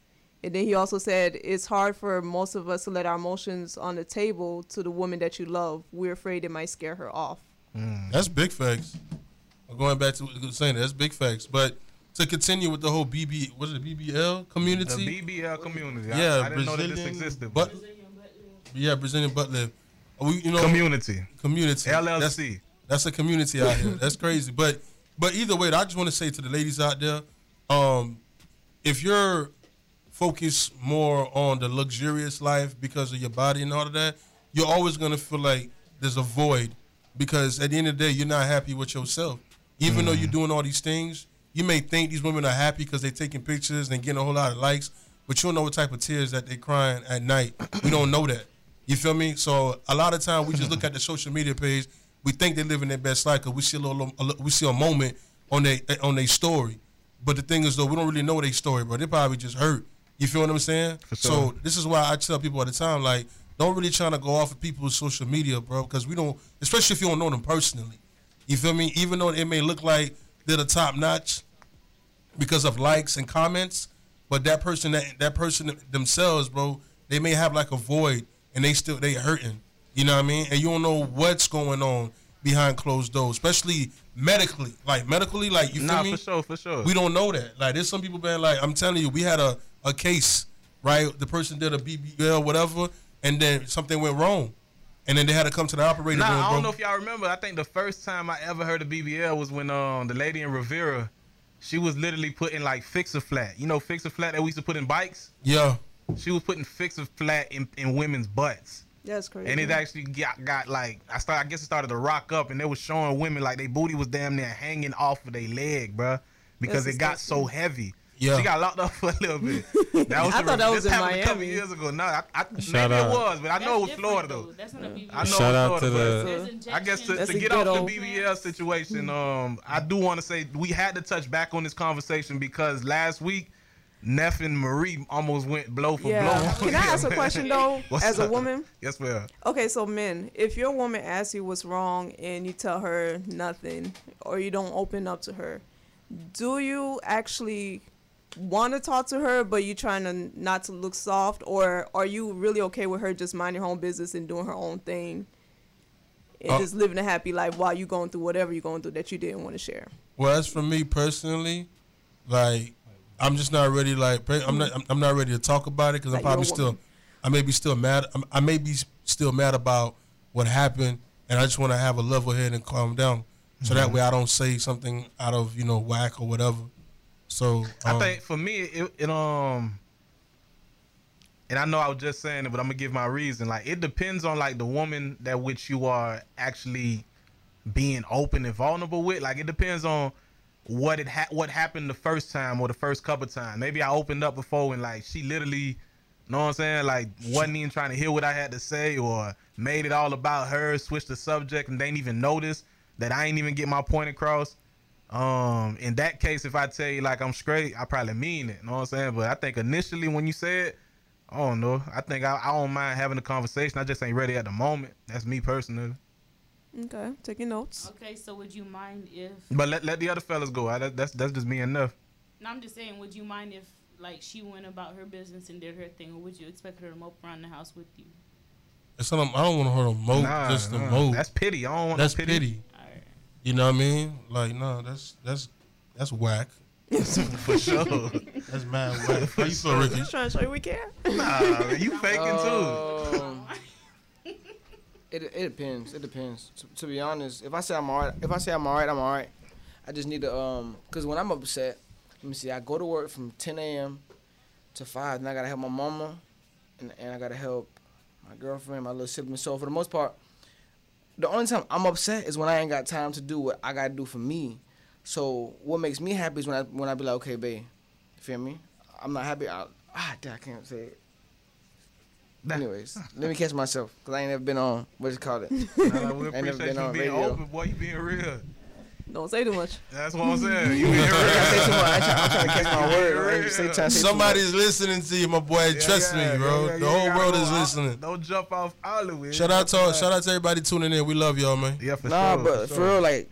And then he also said it's hard for most of us to let our emotions on the table to the woman that you love. We're afraid it might scare her off. That's big facts. Going back to what you were saying, that's big facts. But to continue with the whole BB, what is it, BBL community? the community? BBL community. yeah, I, I didn't know that this Brazilian existed. But yeah, Brazilian butt lift. We, you know, community, community. That's, LLC. that's a community out here. That's crazy. But but either way, I just want to say to the ladies out there, um, if you're focused more on the luxurious life because of your body and all of that, you're always gonna feel like there's a void because at the end of the day, you're not happy with yourself. Even Mm. though you're doing all these things, you may think these women are happy because they're taking pictures and getting a whole lot of likes, but you don't know what type of tears that they're crying at night. we don't know that. You feel me? So a lot of time we just look at the social media page. We think they're living their best life because we see a little, a little- we see a moment on their on their story. But the thing is though, we don't really know their story, bro. They probably just hurt. You feel what I'm saying? sure. So this is why I tell people all the time, like, don't really trying to go off of people's social media, bro, because we don't, especially if you don't know them personally. You feel me? Even though it may look like they're the top notch because of likes and comments, but that person that that person themselves, bro, they may have like a void and they still they hurting. You know what I mean? And you don't know what's going on behind closed doors, especially medically. Like medically, like you feel Nah, me? for sure, for sure. We don't know that. Like there's some people been like, I'm telling you, we had a, a case, right? The person did a BBL, whatever, and then something went wrong. And then they had to come to the operator Nah, room, I don't know if y'all remember. I think the first time I ever heard of BBL was when um the lady in Rivera, she was literally putting like Fix-a-Flat. You know, Fix-a-Flat that we used to put in bikes. yeah. She was putting fixer flat in, in women's butts. That's crazy. And it actually got, got like I start I guess it started to rock up and they was showing women like they booty was damn near hanging off of their leg, bruh. Because That's it got so heavy. Yeah. She got locked up for a little bit. That was I the- thought that was this in happened a couple Miami. years ago. No, I, I, maybe out. it was, but I know it was Florida different, though. That's not a BBL. I know Shout out Florida, to the- I guess to, to get off the ghetto. BBL situation, um, I do want to say we had to touch back on this conversation because last week, Neff and Marie almost went blow for yeah. blow. Can I ask a question though, as a woman? Yes, ma'am. Okay, so men, if your woman asks you what's wrong and you tell her nothing or you don't open up to her, do you actually want to talk to her but you're trying to not to look soft or are you really okay with her just minding her own business and doing her own thing and Uh, just living a happy life while you going through whatever you're going through that you didn't want to share? Well, as for me personally, like I'm just not ready. Like I'm not. I'm- I'm not ready to talk about it because I'm Like, probably still. I may be still mad. I'm, I may be still mad about what happened, and I just want to have a level head and calm down, so that way I don't say something out of you know whack or whatever. So I um, think for me, it, it um, and I know I was just saying it, but I'm gonna give my reason. Like it depends on like the woman that which you are actually being open and vulnerable with. Like it depends on what it ha- what happened the first time or the first couple times. Maybe I opened up before and like she literally, know what I'm saying? Like wasn't even trying to hear what I had to say or made it all about her, switched the subject and they didn't even notice that I ain't even get my point across. Um, in that case, if I tell you like I'm straight, I probably mean it. You Know what I'm saying? But I think initially when you said, I don't know. I think I, I don't mind having a conversation. I just ain't ready at the moment. That's me personally. Okay, taking notes. Okay, so would you mind if? But let, let the other fellas go. I, that, that's that's just me enough. No, I'm just saying. Would you mind if like she went about her business and did her thing, or would you expect her to mope around the house with you? it's not, I don't want her to mope Nah, just to nah, mope. That's pity. I don't want That's no pity. pity. All right. You know what I mean? Like no, that's that's that's whack. For sure. That's mad whack. How you feel, Ricky? Just trying to show you we care. nah, man, you faking too. Um, it it depends. It depends. To, to be honest, if I say I'm alright, if I say I'm alright, I'm alright. I just need to um, cause when I'm upset, let me see. I go to work from 10 a.m. to five, and I gotta help my mama, and, and I gotta help my girlfriend, my little sibling. So for the most part, the only time I'm upset is when I ain't got time to do what I gotta do for me. So what makes me happy is when I when I be like, okay, babe, you feel me? I'm not happy. I, ah, damn, I can't say it. Anyways, let me catch myself because I ain't never been on what's it called it. Nah, we Ain't never been you on being radio. open, boy. You being real. Don't say too much. That's what I'm saying. You being I real. say too much. I try, I'm trying to catch my word. I ain't say, trying say too Somebody's listening to you, my boy. Yeah, Trust yeah, me, bro. yeah, the whole world is know. Listening. Don't jump off all of it. Shout out to shout out to everybody tuning in. We love y'all, man. Yeah, for nah, sure. but for for real, like,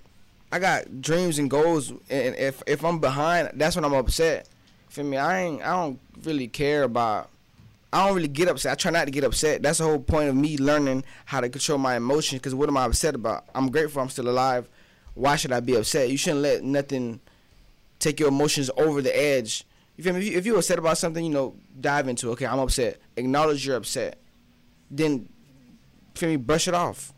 I got dreams and goals, and if if I'm behind, that's when I'm upset. Feel me? I ain't. I don't really care about. I don't really get upset. I try not to get upset. That's the whole point of me learning how to control my emotions. Because what am I upset about? I'm grateful I'm still alive. Why should I be upset? You shouldn't let nothing take your emotions over the edge. You feel me? If, you, if you're upset about something, you know, dive into. it. Okay, I'm upset. Acknowledge you're upset. Then, feel me? Brush it off.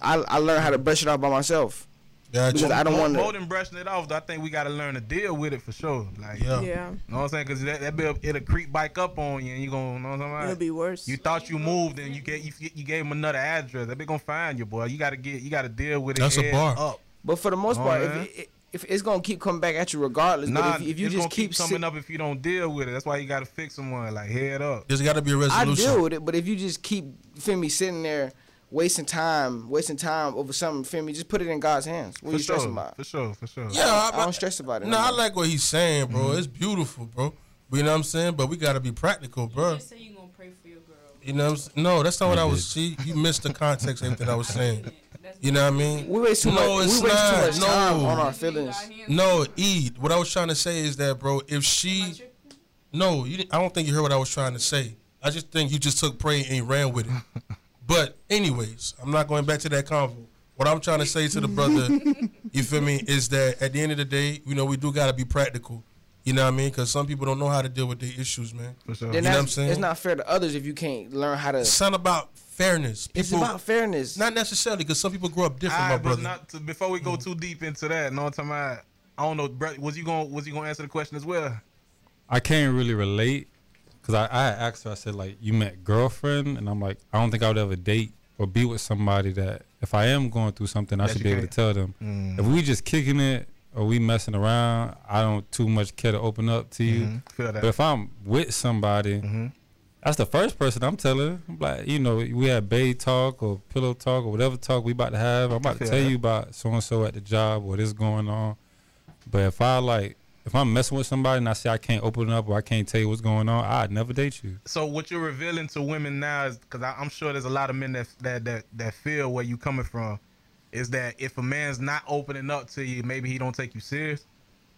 I I learned how to brush it off by myself. Got you. Because I don't more, want more to. than brushing it off. I think we got to learn to deal with it for sure. Like, Yeah. Yeah, know what I'm saying? Because that, that bill, it'll creep back up on you, and you gonna know what I'm saying? it'll be worse. You thought you moved, and you gave you, you gave him another address. They be gonna find you, boy. You gotta get, you gotta deal with it. That's a bar. Up. But for the most Oh, part, if it, if it's gonna keep coming back at you regardless. Nah, but if, if you it's just keep, keep coming sit- up if you don't deal with it. That's why you gotta fix someone. Like head up. There's got to be a I resolution. I deal with it, but if you just keep you feel me sitting there wasting time, wasting time over something, feel me, just put it in God's hands. What For you stressing about? For sure. For sure. Yeah, I, I, don't stress about it. No, I like what he's saying, bro. Mm-hmm. It's beautiful, bro. You know what I'm saying? But we gotta be practical, bro. Just say you gonna pray for your girl. You know what I'm saying? No, that's not what I was. did. See, you missed the context of everything I was saying. You know what I mean? we waste too No, much. it's We waste too not. much time No. on our feelings. No, Eid. What I was trying to say is that, bro, if she, no, you, didn't- I don't think you heard what I was trying to say. I just think you just took prey and ran with it. but anyways, I'm not going back to that convo. What I'm trying to say to the brother, you feel me, is that at the end of the day, you know, we do gotta be practical. You know what I mean? Because some people don't know how to deal with their issues, man. For sure. Then You know what I'm saying? it's not fair to others if you can't learn how to. Son about fairness. It's People, about fairness. not necessarily because some people grow up different, my Alright, but brother. not to, before we go too deep into that. No, I'm talking about. I don't know, bro. Was you going? Was you going to answer the question as well? I can't really relate because I, I asked her. I said like, "You met girlfriend," and I'm like, "I don't think I would ever date or be with somebody that if I am going through something, I That should you be able to tell them. Mm. If we just kicking it or we messing around, I don't too much care to open up to you. Mhm. But if I'm with somebody, Mhm. That's the first person I'm telling. I'm like, you know, we had babe talk or pillow talk or whatever talk we about to have. I'm about to feel tell you about so and so at the job, what is going on. But if I like, if I'm messing with somebody and I say I can't open up or I can't tell you what's going on, I'd never date you. So what you're revealing to women now is because I'm sure there's a lot of men that that that that feel where you're coming from, is that if a man's not opening up to you, maybe he don't take you serious.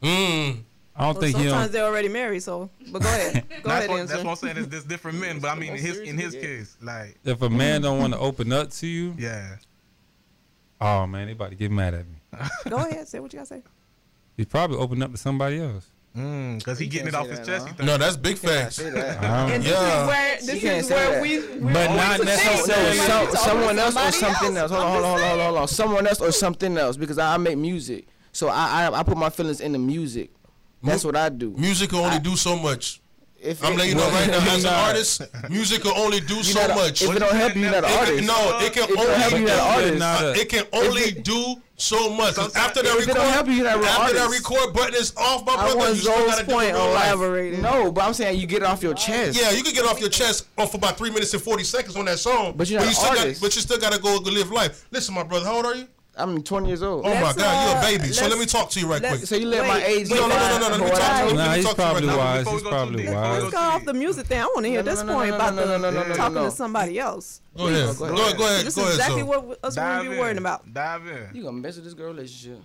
Mm. I don't Well, think he sometimes don't. they're already married, so. But go ahead. Go that's, ahead, what, that's what I'm saying. There's, there's different men, but I mean in his in his Yeah. case, like If a man don't want to open up to you, yeah, oh man, they about to get mad at me. Go ahead. Say what you gotta say. He probably opened up to somebody else. mm, because he You getting it can't off his chest. nah. No, that's big Can't facts. say that. I And this Yeah. is where this You can't is say where we. we're But not necessarily- So, Somebody someone else or somebody something else. Hold on, hold on, hold on, hold on, hold on. Someone else or something else because I, I make music. So I, I I put my feelings in the music. That's what I do. Music can only do so much. If I'm it- letting you know right now, as an artist, music can only do so a- much. If it don't help you, you're not an artist. no, it can If help you, only you're an do, artist. It can only do so much. After that if it record, don't help you, you're not a real after that record button is off, my I brother, want you still gotta do point it life. elaborating. No, but I'm saying you get it off your chest. Yeah, you can get off your chest off for about three minutes and forty seconds on that song. But you're not you an still got, artist. but you still got to go live life. Listen, my brother, how old are you? I'm 20 years old. Oh my Let's, God, you're a uh, baby. So let me let's- talk to you right quick. So you let my age wait, No, no, no, no, no, let me talk to you. Nah, Let me he's talk to you right probably now. wise. Before we He's probably deep, before wise. go Let's go off the music thing. I want to hear No, this no, no, point no, about no, no, no, the no, no, talking no. to somebody else. Go ahead. go Go ahead. ahead. Go ahead. This Go is ahead. exactly Zoe. what us women dive be worrying about. Dive in. You gonna mess with this girl relationship?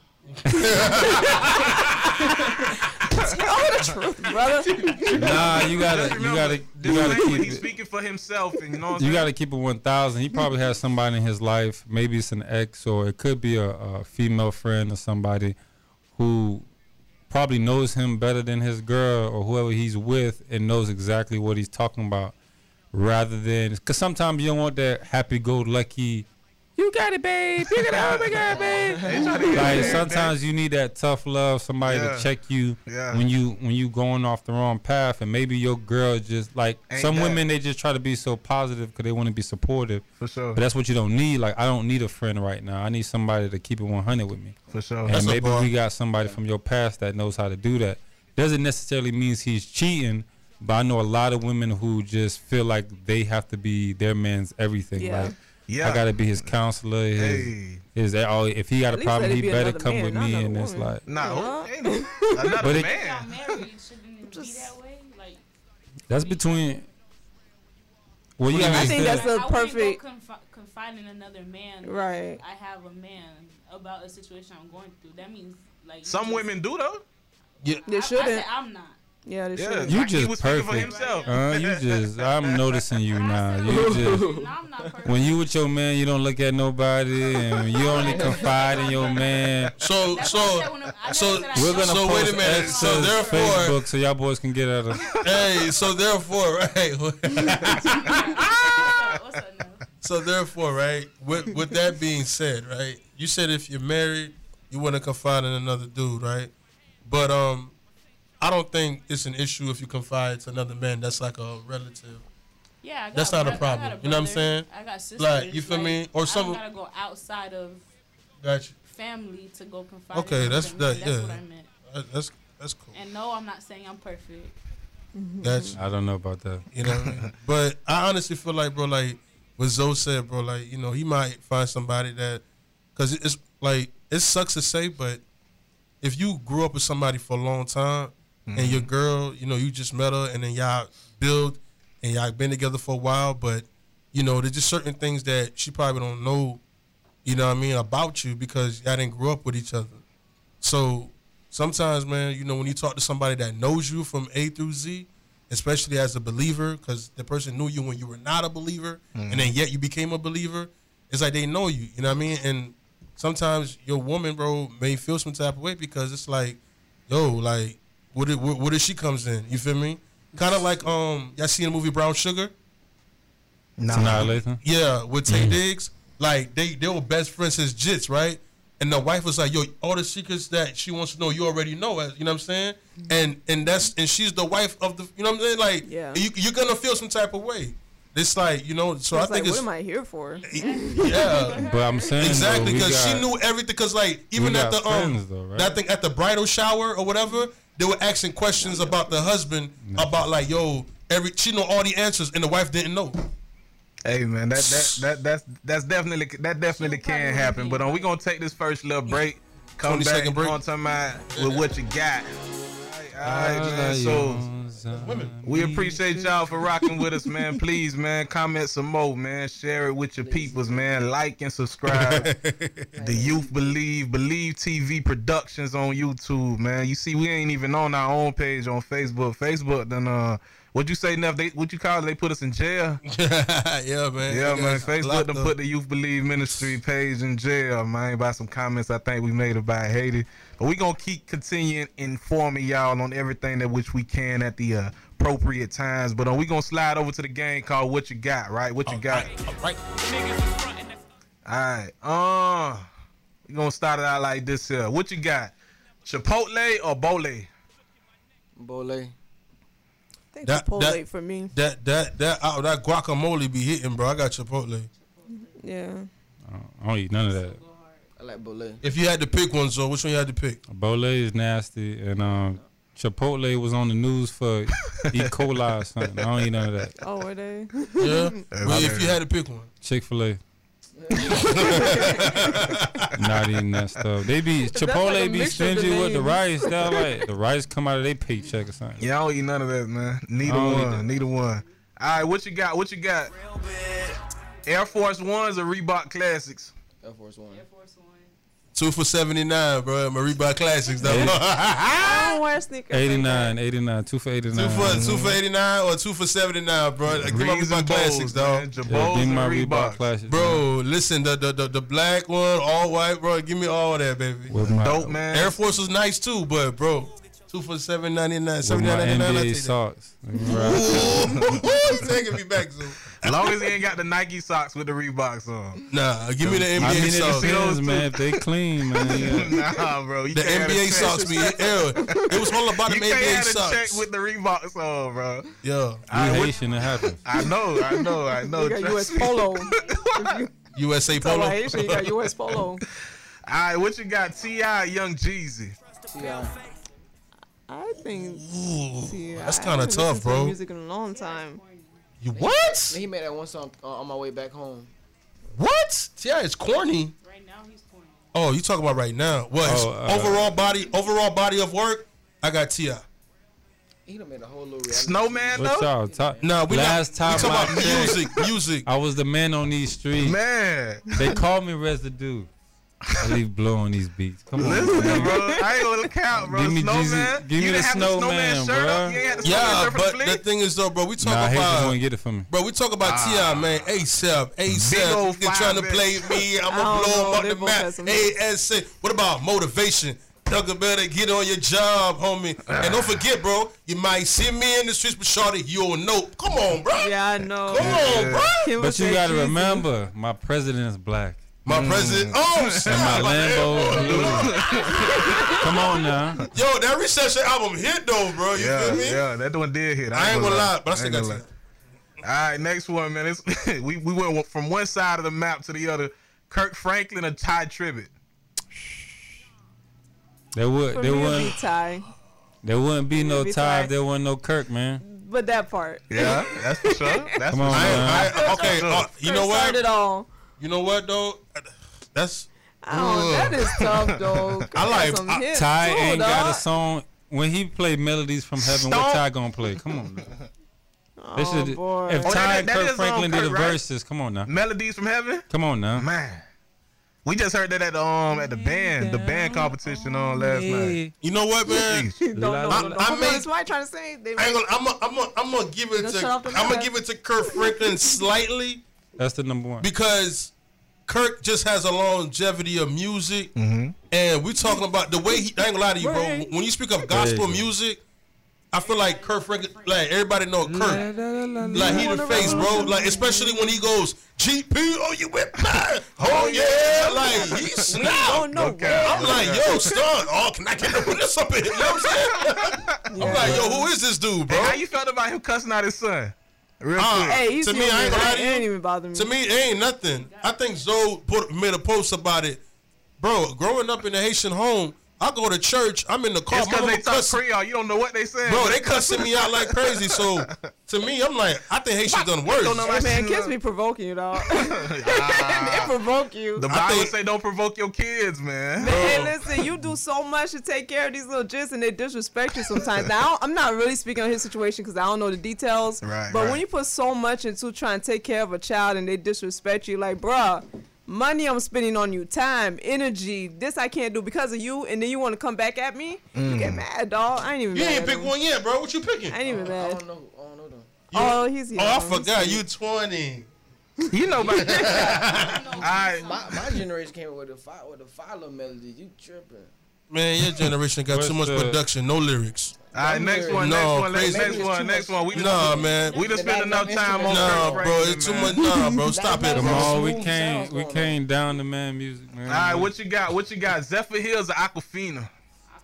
Tell the truth, brother. Nah, you gotta, Just you gotta, you gotta man, keep he's it. speaking for himself, and you know what You got to keep it 1,000. He probably has somebody in his life. Maybe it's an ex, or it could be a, a female friend or somebody who probably knows him better than his girl or whoever he's with and knows exactly what he's talking about. Rather than, because sometimes you don't want that happy go lucky. You got it, babe. You got it. Oh my God, babe. They try to get Like sometimes you need that tough love, somebody Yeah. to check you Yeah. when you when you going off the wrong path, and maybe your girl just like Ain't some that. women they just try to be so positive because they want to be supportive, for sure, but that's what you don't need. Like I don't need a friend right now. I need somebody to keep it 100 with me, for sure. and That's maybe we got somebody from your past that knows how to do that. Doesn't necessarily means he's cheating, but I know a lot of women who just feel like they have to be their man's everything. Yeah. Like yeah, I gotta be his counselor, his Hey, his oh, if he got At a problem, he be better come man, with me. another And it's like nah, ain't it? another But it- man. Got married, shouldn't be Just- that way? Like, that's between. Well, you What do you gotta? I think understand- that's the wouldn't perfect. Go confi- confide in another man. Right. I have a man about a situation I'm going through. That means like Some just- women do though. Yeah, They I, I shouldn't. said I'm not. Yeah, they Yeah, should. You like he just was speaking for perfect. himself. Uh, you just, I'm noticing you now. You just, No, I'm not perfect. when you with your man, you don't look at nobody, and you only confide in your man. So, That's so, said when I- I so, never said I We're gonna So post wait a minute. So therefore- Facebook so y'all boys can get at us. hey, so therefore, right? What's up, what's up now? so therefore, right? With with that being said, right? You said if you're married, you wouldn't confide in another dude, right? But um, I don't think it's an issue if you confide to another man. That's like a relative. Yeah, I got That's not a bro- I problem. got You know what I'm saying? I got sisters. Like, you feel me? Or I some- don't gotta go outside of Gotcha. family to go confide. Okay, in that's that. That's Yeah, what I meant. That's that's cool. And no, I'm not saying I'm perfect. Mm-hmm. Gotcha. I don't know about that. You know, what I mean? but I honestly feel like, bro, like what Zoe said, bro, like you know, he might find somebody that, cause it's like it sucks to say, but if you grew up with somebody for a long time and your girl, you know, you just met her and then y'all build and y'all been together for a while, but you know, there's just certain things that she probably don't know, you know what I mean, about you because y'all didn't grow up with each other. So sometimes, man, you know, when you talk to somebody that knows you from A through Z, especially as a believer, because the person knew you when you were not a believer, and then yet you became a believer, it's like they know you. You know what I mean? And sometimes your woman, bro, may feel some type of way because it's like, yo, like, what if, what, what if she comes in? You feel me? Kind of like um, y'all seen the movie Brown Sugar? Nah. Tonight, Lathan. Yeah, with Taye Diggs, like they they were best friends since jits, right? And the wife was like, "Yo, all the secrets that she wants to know, you already know." As you know what I'm saying? And and that's and she's the wife of the, you know what I'm saying? Like, Yeah. you, you're gonna feel some type of way. It's like you know, so It's I like, think what am I here for? yeah. But I'm saying Exactly, because she knew everything. Because like even at the um, friends, though, right? that thing at the bridal shower or whatever, they were asking questions about the husband about like, yo, every she know all the answers, and the wife didn't know. Hey man, that that that that's that's definitely that definitely can happen. But um, we gonna take this first little break. Come 20 back second break. on talking about with what you got. All right, man. So we appreciate y'all for rocking with us, man. Please, man, comment some more, man. Share it with your peoples, man. Like and subscribe. the Youth Believe Believe TV Productions on YouTube, man. You see, we ain't even on our own page on Facebook. Facebook, then uh, what you say, Neff? They what you call it? They put us in jail. yeah, man. Yeah, You man. Facebook locked done up. put the Youth Believe Ministry page in jail, man, by some comments I think we made about Haiti. But we're gonna keep continuing informing y'all on everything that which we can at the uh, appropriate times. But uh, we gonna slide over to the game called What You Got, right? What you got? All right. All right. Uh, we gonna start it out like this here. What you got? Chipotle or Bolay? Bolay. I think That- Chipotle that- for me. That that that uh, that guacamole be hitting, bro. I got Chipotle. Yeah. I don't eat none of that. I like Bolay. If you had to pick one, so which one you had to pick? Bolay is nasty, and um, Chipotle was on the news for E. coli or something. I don't eat none of that. Oh, were they? Yeah. Well, if you had to pick one, Chick-fil-A. Not eating that stuff. They be Chipotle like be mixture stingy with the rice. That like the rice come out of their paycheck or something. Yeah, I don't eat none of that, man. Neither I one. that. Neither one. All right, what you got? What you got? Air Force Ones or Reebok Classics? Air Force One. Two for seventy nine, bro. My Reebok Classics, though. I don't wear sneakers. like 89, 89, two for 89. two for two for eighty nine or two for seventy nine, bro. Give my Reeds Reebok and Classics, Bowls, dog. man. Yeah, give me my Reebok Reeboks. classics, man. Bro, listen, the, the the the black one, all white, bro. Give me all that, baby. With my, Dope, man. Air Force was nice too, but bro, two for seven ninety nine, with seventy my nine ninety nine. I NBA take that. socks. Right. Ooh, taking me back, so. As long as he ain't got the Nike socks with the Reeboks on. Nah, give me the NBA I NBA mean, it socks. depends, man. If they clean, man. Yeah. nah, bro. You The can't have NBA a socks check. be ew. It was all about the NBA socks. You can't have a check with the Reeboks on, bro. Yeah. All You Haitian, it happens. I know, I know, I know. You got US. Polo. You USA Polo. about Haitian, you got US Polo. All right, what you got? T.I., Young Jeezy. T.I. I think. see, that's kinda tough, listened to bro. Music in a long time. You what? He made that one song uh, on my way back home. What? T.I. it's corny. Right now he's corny. Oh, you talking about right now? What? Oh, uh, overall body, overall body of work. I got Ti. He done made a whole little reality. Snowman What though? y'all talk? Nah, we Last not, time we I talking about music, music. I was the man on these streets. Man, They called me residue. I leave blow on these beats. Come on, listen, man. bro. I ain't gonna count, bro. Give me snowman. Jeezy- give you me didn't the have snowman, the snowman shirt bro. up. You ain't had the snowman Yeah, shirt but the the thing is though, bro, we talk Nah, Haitians about won't get it from me. Bro, we talk about Ah. T.I., man. ASAP, Big ASAP. old They trying to five play me. I'm gonna blow know, them up the both map. had. ASA. What about motivation? Thugger better get on your job, homie. And don't forget, bro, you might see me in the streets, but shorty, you'll know. Come on, bro. Yeah, I know. Come on, bro. Kim But you gotta Jeezy. remember, my president is black. My president. Oh, And my Lambo. Come on now. Yo, that Recession album hit though, bro. You Yeah, feel me? yeah, that one did hit. I ain't gonna lie, but I still ain't got gonna Ti. lie. All right, next one, man. It's, we we went from one side of the map to the other. Kirk Franklin or Tye Tribbett. There would For there me, it'd be wouldn't Tye. there wouldn't be no be tie Tye. if there wasn't no Kirk, man. But that part. Yeah, that's for sure. That's Come for on, sure. man. I, okay, uh, you know First started what? all. You know what though? That's Oh, that is tough, though. I like- some I- Tye too, ain't got a song. When he play melodies from heaven, what Tye gonna play? Come on, man. They Oh, should- boy. if Oh, Tye that- and that Kirk is on Franklin did the right? verses, come on now, Melodies from heaven. come on now. Man, we just heard that at um at the band the band competition on last night. you know what, man. no, no, no, I- no. I Hold on, made- is somebody trying to say? They I ain't gonna, I'm gonna, I'm gonna, I'm gonna give it gonna to, shut off the I'm gonna give it to Kirk Franklin slightly That's the number one. because Kirk just has a longevity of music, mm-hmm. and we talking about the way he. I ain't gonna lie to you, bro. When you speak of gospel music, I feel like Kirk Franklin, like everybody know Kirk, like he the face, bro. Like especially when he goes GP, oh you with me? Oh yeah, like he Oh snap. no! Okay. I'm like, yo, son, oh, can I get the witness up in here? You know what I'm saying? I'm like, yo, who is this dude, bro? Hey, how you felt about him cussing out his son? Real Uh. Hey, To me, I ain't gonna lie to It you. ain't even bother me. To me, it ain't nothing. I think Zoe put made a post about it, bro. Growing up in a Haitian home, I go to church. I'm in the car. It's my because they mama talk cussing- Creole. You don't know what they saying. Bro, they cussing me out like crazy. So to me, I'm like, I think Haitians done worse. Don't know Hey, man, shit kids be provoking you, dog. they provoke you. The I Bible think- say don't provoke your kids, man. Man, hey, listen, you do so much to take care of these little jits and they disrespect you sometimes. Now, I'm not really speaking on his situation because I don't know the details. Right, But right. when you put so much into trying to take care of a child and they disrespect you, like, bruh, money I'm spending on you, time, energy, this I can't do because of you, and then you want to come back at me, you Mm. get mad, dog. I ain't even mad. You mad. ain't at pick one yet, bro. What you picking? I ain't even I mad. don't know. I don't know them. Oh, he's here. Oh, I He's forgot. here. You 20. You know about I My, my generation came up with the five with the follow melody. You tripping? Man, your generation got What's too much the- production, no lyrics. All right, next one, No, next one, crazy. next one, next one. We just, Nah, man. we just spent enough time on Nah, Kirk bro, Franklin, it's too man. much. Nah, bro, stop it, That's Come on, we Smooth can't we going can't down the man music, man. All right, what you got? What you got? Zephyrhills or Aquafina?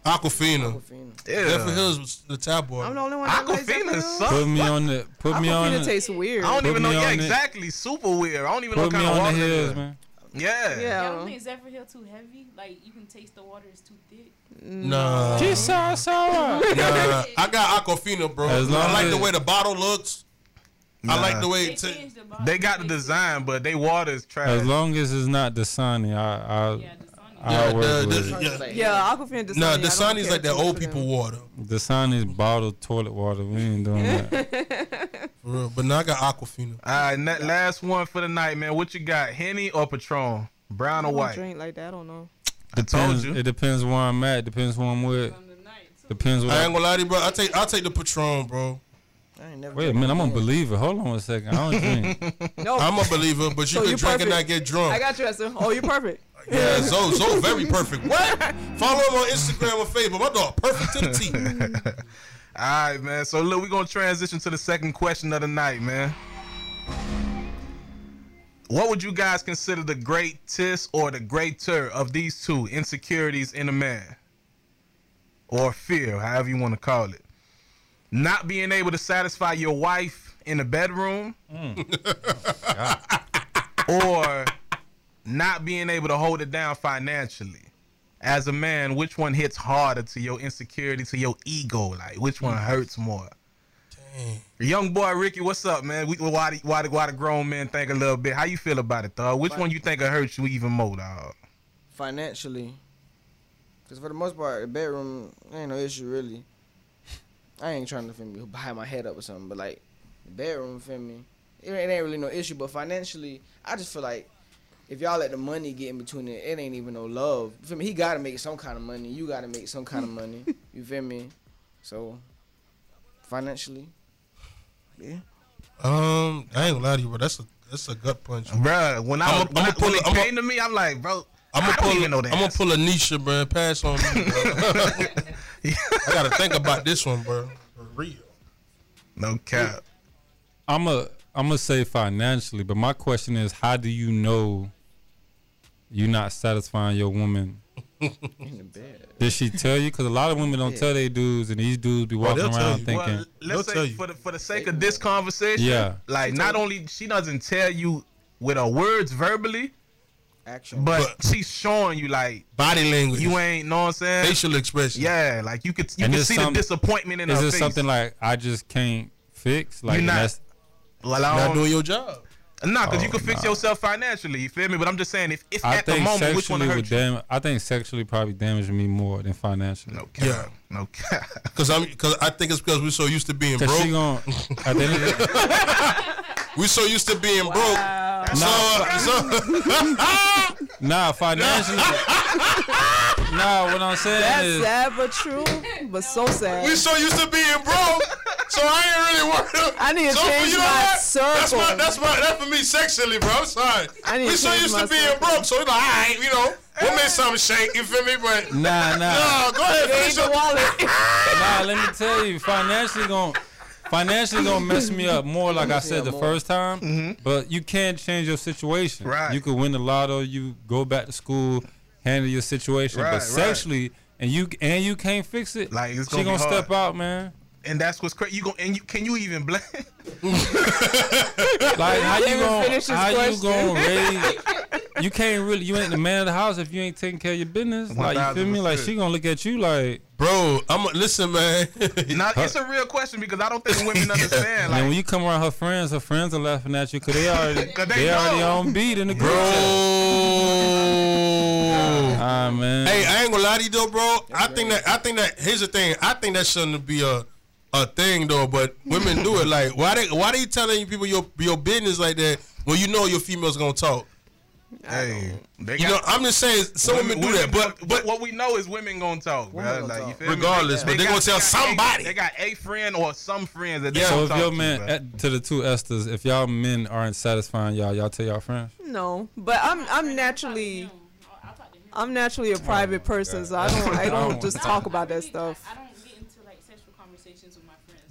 Aquafina. Yeah. Zephyr Hills was the top boy. I'm the only one that likes that Aquafina film. sucks. Put me on the put me on Aquafina the, tastes weird. I don't Put even know. Yeah, it. exactly. Super weird. I don't even put know me what kind on of the water. it hills, man. Yeah. Y'all Yeah. don't think Zephyr Hill too heavy? Like you can taste the water is too thick. Nah. sour, sour. Nah, I got Aquafina, bro. As long I like the way the bottle looks. I like the way They it ta- the. They got the design, but they water is trash. As long as it's not Dasani, I I Yeah, the sun. I Yeah, work the- with the- it. yeah. Yeah, Aquafina Dasani. Nah, Dasani's like that old for people them. water. Dasani's bottled toilet water. We ain't doing that. For real. But now I got Aquafina. All right, na- last one for the night, man. What you got? Henny or Patron? Brown or white? drink like that. I don't know. I told Depends, you. it depends where I'm at. Depends who I'm with. On the night too. Depends what. I I, ain't gonna lie to you, bro. I take I take the Patron, bro. I ain't never. wait a minute, I'm a again. believer. Hold on a second. I don't drink. No, I'm a believer, but you So can you drink and not get drunk. I got you, Esther. Oh, you're perfect. yeah, Zoe, Zoe, very perfect. What? Follow him on Instagram or Facebook. My dog, perfect to the T. All right, man. So look, we're gonna transition to the second question of the night, man. What would you guys consider the greatest or the greater of these two insecurities in a man? Or fear, however you want to call it. Not being able to satisfy your wife in the bedroom. Mm. or not being able to hold it down financially. As a man, which one hits harder to your insecurity, to your ego? Like, which one hmm. hurts more? Dang. Young boy Ricky, what's up, man? We, why, the, why, the, why the grown men think a little bit? How you feel about it, dog? Which one you think will hurt you even more, dog? financially. Cause for the most part, the bedroom ain't no issue really. I ain't trying to feel me buy my head up or something, but like the bedroom, feel me, it, it ain't really no issue. But financially, I just feel like if y'all let the money get in between it, it ain't even no love. You feel me? He gotta make some kind of money. You gotta make some kind of money. You feel me? So financially, yeah. Um, I ain't gonna lie to you, bro. That's a that's a gut punch. bro. when, I, I'ma- when, I'ma pull when it- it I'ma- came to me, I'm like, bro, I'm gonna pull. even know I'm gonna pull a Nisha, bro. Pass on me. Bro. I gotta think about this one, bro. For real. No cap. I'm a I'm gonna say financially, but my question is, how do you know you're not satisfying your woman? In the bed. Did she tell you? Because a lot of women don't tell their dudes, and these dudes be walking they'll around thinking, Well, They'll let's tell say you. for the for the sake of this conversation, Yeah. like not only she doesn't tell you with her words verbally, Action. but, she's showing you like Body language, you ain't know what I'm saying. facial expression. Yeah, like you could you And can see some- the disappointment in Is her it face. something like I just can't fix? Like You're not- that's well, I not don't, doing your job. Nah, because you Oh, can fix nah. yourself financially. You feel me? But I'm just saying, if, if I at the moment, which one sexually hurt would you? I think sexually probably damaged me more than financially. No cap. Yeah. No cap. Cause I'm, cause I think it's because we're so used to being Cause broke. she gon' at the end of the- We're so used to being broke. So, so nah financially. Nah, what I'm saying That's is sad but true, but so sad. we so used to being broke. So I ain't really worried. I need to so, change you know my what? That's my, that's my, that's for me sexually, bro. I'm sorry. I need we to so used to being circle. broke, so it's like, all right, you know, we'll make something shake. You feel me? But nah, nah. no, go ahead, finish your wallet. Nah, let me tell you, financially going financially gonna mess me up more, like I said the more. first time. But you can't change your situation. Mm-hmm. Right. You could win the lotto, you go back to school, handle your situation. Right, but right. sexually, and you and you can't fix it. Like, it's she gonna gonna step out, man. And that's what's crazy. You go and you can you even blame? Like how you even gonna finish his how you question. gonna raise? You can't really. You ain't the man of the house if you ain't taking care of your business. Like you feel me? Like she gonna look at you like. bro. I'm a, listen, man. Now it's a real question because I don't think women understand. And when you come around her friends, her friends are laughing at you because they already 'Cause they, they already on beat in the group bro. chat. Ah man. Hey, I ain't gonna lie to you though, bro. I think that I think that here's the thing. I think that shouldn't be a a thing though, but women do it. Like, why they why they telling people your your business like that when you know your female's gonna talk? hey, they You know, I'm just saying some women, do that, but but but what we know is women gonna talk, Women bro. gonna Like, you talk. feel me? Regardless, but they gonna tell got somebody. A, they got a friend or some friends that they so gonna if talk your to, man bro. at, eh, to the two Esthers, if y'all men aren't satisfying y'all, y'all tell y'all friends. No, but I'm I'm naturally I'll talk to him. I'm naturally a private person, so I don't I don't just talk about that stuff.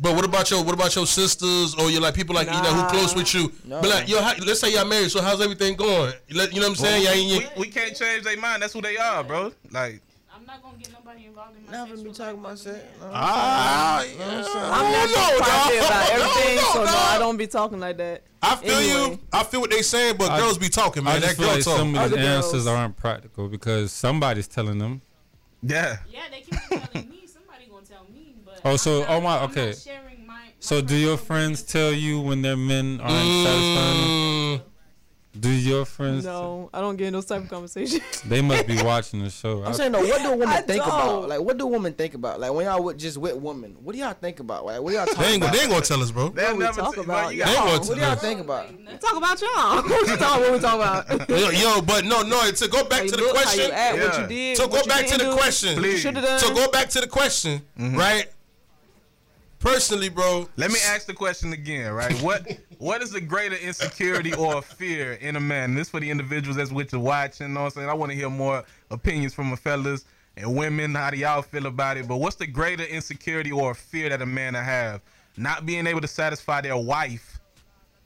But what about your what about your sisters or your like people like you know who close with you? No. But like yo, how, let's say y'all married, so how's everything going? You, let, you know what I'm saying? Y'all ain't- we, we can't change their mind. That's who they are, bro. Like, I'm not gonna get nobody involved in my Never be talking about other sex. than- No. Ah, I'm naturally no, private dog. about No, everything, no, so no, dog. I don't be talking like that. I feel Anyway. you. I feel what they saying, but I- girls be talking, I man. just That feel girl like talk. some of Other these answers girls. aren't practical because somebody's telling them. yeah. Yeah, they keep telling me. Somebody gonna tell me, but Oh, so- I'm not, oh my- I'm okay. Not sharing my, my So do your friends tell you when their men aren't satisfying? Mm, Do your friends? No, I don't get in those type of conversations. They must be watching the show. I- I'm saying no. what do women I think don't. about? Like, what do women think about? Like, when y'all with, just with women, what do y'all think about? Like, what do y'all talk they ain't about? they ain't gonna tell us, bro. They'll we talk t- about, you yeah. They ain't gonna What do y'all think about? talk about y'all. what you talking? What we talk about? Yo, yo, but no, no. To go back to the look, question. you act, what Yeah. you did. To go back to the do, question. what you should have done. To go back to the question, right? Personally, bro. Let me ask the question again, right? What what is the greater insecurity or fear in a man? This for the individuals that's with you watching. You know what I'm saying? I want to hear more opinions from the fellas and women. How do y'all feel about it? But what's the greater insecurity or fear that a man have? Not being able to satisfy their wife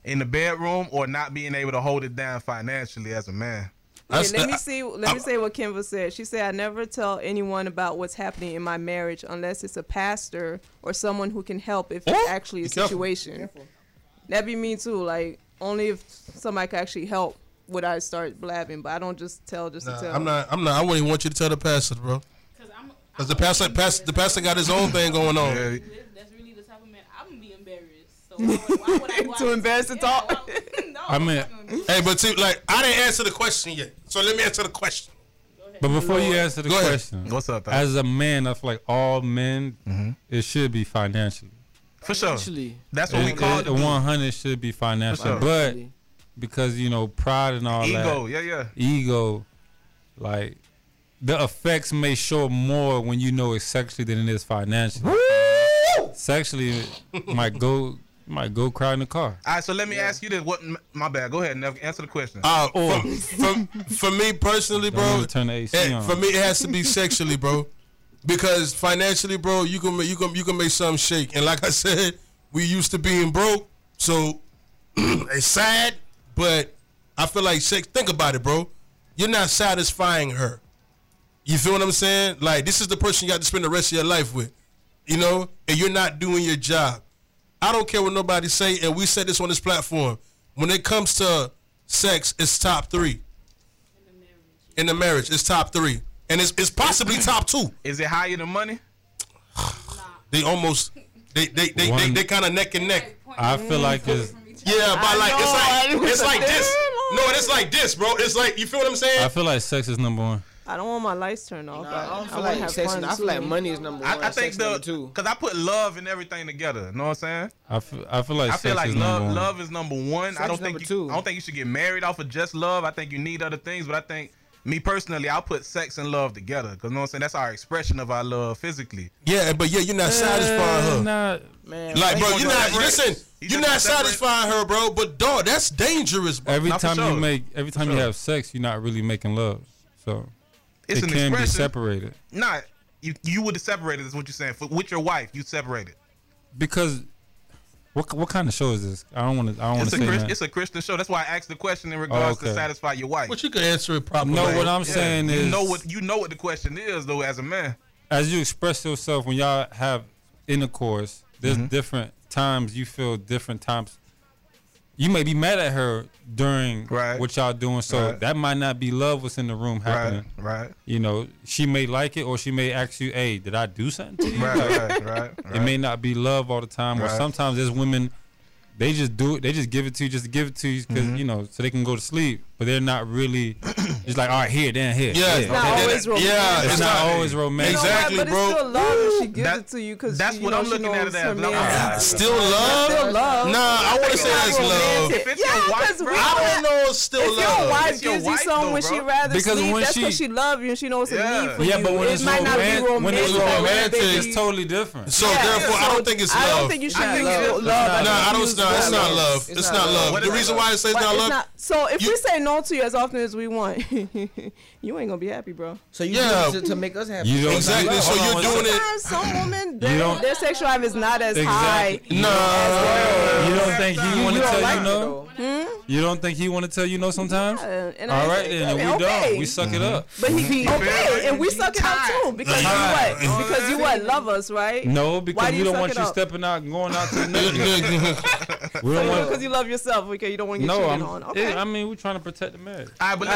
in the bedroom or not being able to hold it down financially as a man. That's- Okay, let me see. Let me say what Kimber said. She said, "I never tell anyone about what's happening in my marriage unless it's a pastor or someone who can help if it's actually a situation." That'd be me too. Like only if somebody could actually help would I start blabbing. But I don't just tell just Nah, to tell. I'm not. I'm not. I wouldn't even want you to tell the pastor, bro. Cause I'm, Cause the pastor, pastor, the pastor got his own thing going on. Yeah. Too and- embarrassed to Yeah, talk? why- no, I mean- I'm not gonna do Hey, but see, like I didn't answer the question yet, so let me answer the question. But before you answer the Go ahead. question, What's up, Al? as a man, I feel like all men, Mm-hmm. it should be financially. For sure. Actually, That's what we It, call it, it. 100 should be financial, sure. but because you know pride and all Ego. that, Yeah, yeah. ego, like the effects may show more when you know it's sexually than it is financially. Sexually, it might go might go cry in the car. All right, so let me ask you this. What? My bad. Go ahead, and Answer the question. Uh, Or- for, for, for me personally, bro, turn the AC on. for me it has to be sexually, bro, because financially, bro, you can ma- you can you can make something shake. And like I said, we used to being broke, so it's sad, but I feel like sex. Think about it, bro. You're not satisfying her. You feel what I'm saying? Like this is the person you got to spend the rest of your life with, you know, and you're not doing your job. I don't care what nobody say, and we said this on this platform. When it comes to sex, it's top three. in the marriage. It's top three, and it's it's possibly top two. Is it higher than money? They almost they they they they, One- they kind of neck and neck. I feel like it's. Yeah, but like it's like it's like this. No, it's like this, bro. It's like you feel what I'm saying. I feel like sex is number one. I don't want my lights turned off. Nah, I don't feel wanna like have fun, I feel like money is number one. I, I think sex number the two. because I put love and everything together. You know what I'm saying? I feel, I feel like I sex feel like is love number one. love is number one. I don't think you, two. I don't think you should get married off of just love. I think you need other things, but I think me personally, I'll put sex and love together because know what I'm saying. That's our expression of our love physically. Yeah, but yeah, you're not uh, satisfying her. Nah, Man, Like, bro, you're not separate. listen. You You're not satisfying her, bro. But dog, that's dangerous, bro. every Not time sure. you make, every time you have sex, you're not really making love. So It's it an can be separated Not you you would have separated. Is what you're saying. For, with your wife, you separated. because what what kind of show is this? I don't want to. I don't want It's to a say Chris, that. it's a Christian show. That's why I asked the question in regards okay. to satisfy your wife. But you can answer it properly. No, what I'm Yeah, saying you is, know what you know what the question is though. As a man, as you express yourself when y'all have intercourse, there's Mm-hmm. different times you feel different times. You may be mad at her during Right. what y'all doing, so Right. that might not be love what's in the room happening. right, right, You know, she may like it, or she may ask you, "Hey, did I do something to you?" right, right, right, right. It may not be love all the time, or sometimes there's women they just do it. They just give it to you just to give it to you because Mm-hmm. you know so they can go to sleep, but they're not really. It's like all right, here, then here. Yeah, yeah. not always romantic. Yeah, It's, it's not, not always romantic. You know? Exactly, but bro. it's still love if she gives it to you because that's what I'm looking at it as. Like, Still love? Still love. Nah, I want to say that's love. Yeah, your wife, 'cause bro, we I don't know. It's still If your wife gives you something when she rather Because sleep, when that's she- because she love you and she knows it's a need for Yeah, you. but when it's might not be romantic, romantic, when it's romantic, it's totally different. So therefore, I don't think it's love. I don't think you should Not use love. love. Nah, I Nah, I think don't. it's not love. It's It's not not love. love. The reason why I say it's not love. So if You- we say no to you as often as we want, you ain't gonna be happy, bro. So you Yeah. do it to, to make us happy. You don't- Exactly. So on you're one doing it. Sometimes some women, their, their sexual drive is not as high. Exactly. Nah. Hmm? You don't think he want to tell like you no? though. You don't think he want to tell you no sometimes? And All right say, then, okay, we okay. don't. We suck it mm-hmm. up. But he, he okay, and we suck it up too because you Tired. what? Because you what? Love us, right? No, because we you don't want you stepping out and going out to the next. we don't Because want. you love yourself, okay? You don't want to get No, cheated I'm. on. Okay. yeah, I mean, we're trying to protect the marriage. All right, but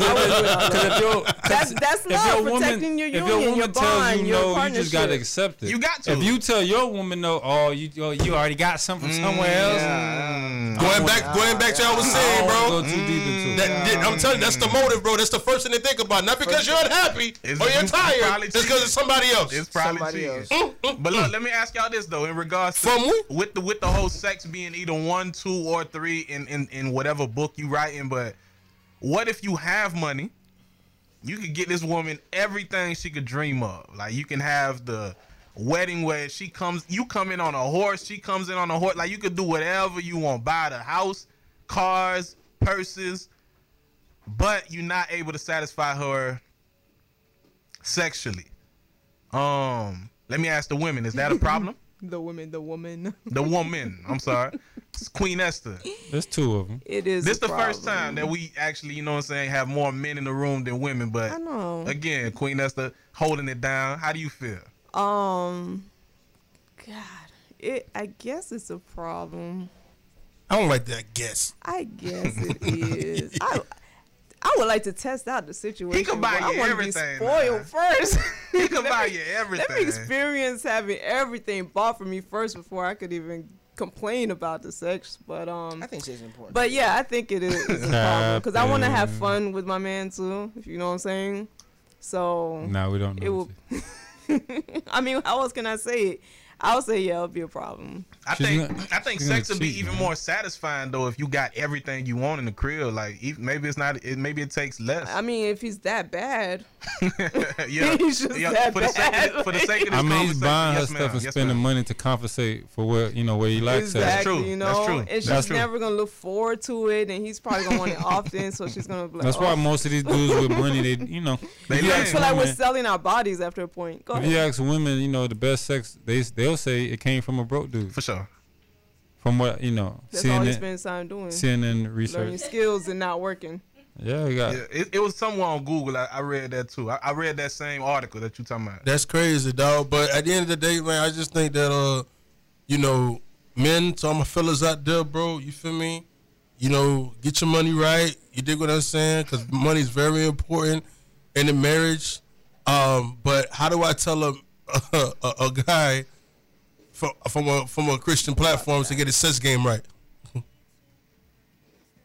All right, let- well, let- I would. Because if your That's that's if love, your woman, protecting your if your woman your tells bond, you your no, you just gotta accept it. You got to. If you tell your woman no, oh, you oh, you already got something from somewhere mm, else. Going back, going back to what I was saying, don't bro. go too deep into it. That, that- I'm telling you, that's the motive, bro. That's the first thing they think about. Not because you're unhappy It's- or you're tired. It's because it's somebody else. It's probably Somebody cheating. else. Mm, mm, but look, let me ask y'all this though, in regards to From with the with the whole sex being either one, two, or three in in, in whatever book you writing. But what if you have money? You could get this woman everything she could dream of. Like you can have the wedding where she comes, you come in on a horse, she comes in on a horse. Like you could do whatever you want. Buy the house, cars, purses, but you're not able to satisfy her sexually. Um, let me ask the women: Is that a problem? the women, the woman. the woman. I'm sorry, it's Queen Esther. There's two of them. It is. This a the first time that we actually, you know what I'm saying, have more men in the room than women. But I know. again, Queen Esther holding it down. How do you feel? Um, God, it. I guess it's a problem. I don't like that guess. I guess it is. I, I would like to test out the situation. buy but I you wanna everything, Be spoiled man. first. He can buy Let me- you Let me experience having everything bought for me first before I could even complain about the sex. But um, I think sex is important. but yeah, I think it is it's a problem because I want to have fun with my man too. If you know what I'm saying. So No, we don't know. it will. I mean, how else can I say it? I'll say yeah, it'll be a problem. I She's think gonna- I think sex would be cheat, even man. more satisfying though if you got everything you want in the crib. Like even, maybe it's not. It, maybe it takes less. I mean, if he's that bad, yeah, he's just yeah. that For the sake of, bad. for the sake of this I mean, he's conversation, buying her stuff and yes, spending ma'am. money to compensate for what you know where he likes exactly, that. true. you That's know, true. and That's she's true. never gonna look forward to it, and he's probably gonna want it often, so she's gonna be like, That's why oh. most of these dudes with money, they you know, They if you like I ask feel like we're women, selling our bodies after a point. Go if you ahead. ask women, you know, the best sex they they'll say it came from a broke dude. for sure. From what you know, That's all he CNN, spends time doing, CNN learning research. skills and not working. Yeah, we got Yeah, it, it was somewhere on Google. I, I read that too. I, I read that same article that you talking about. That's crazy, dog. But at the end of the day, man, I just think that uh, you know, men, to all my fellas out there, bro, you feel me? You know, get your money right. You dig what I'm saying? Because money is very important in a marriage. Um, but how do I tell a a, a, a guy from from a from a Christian platform to get his sex game right?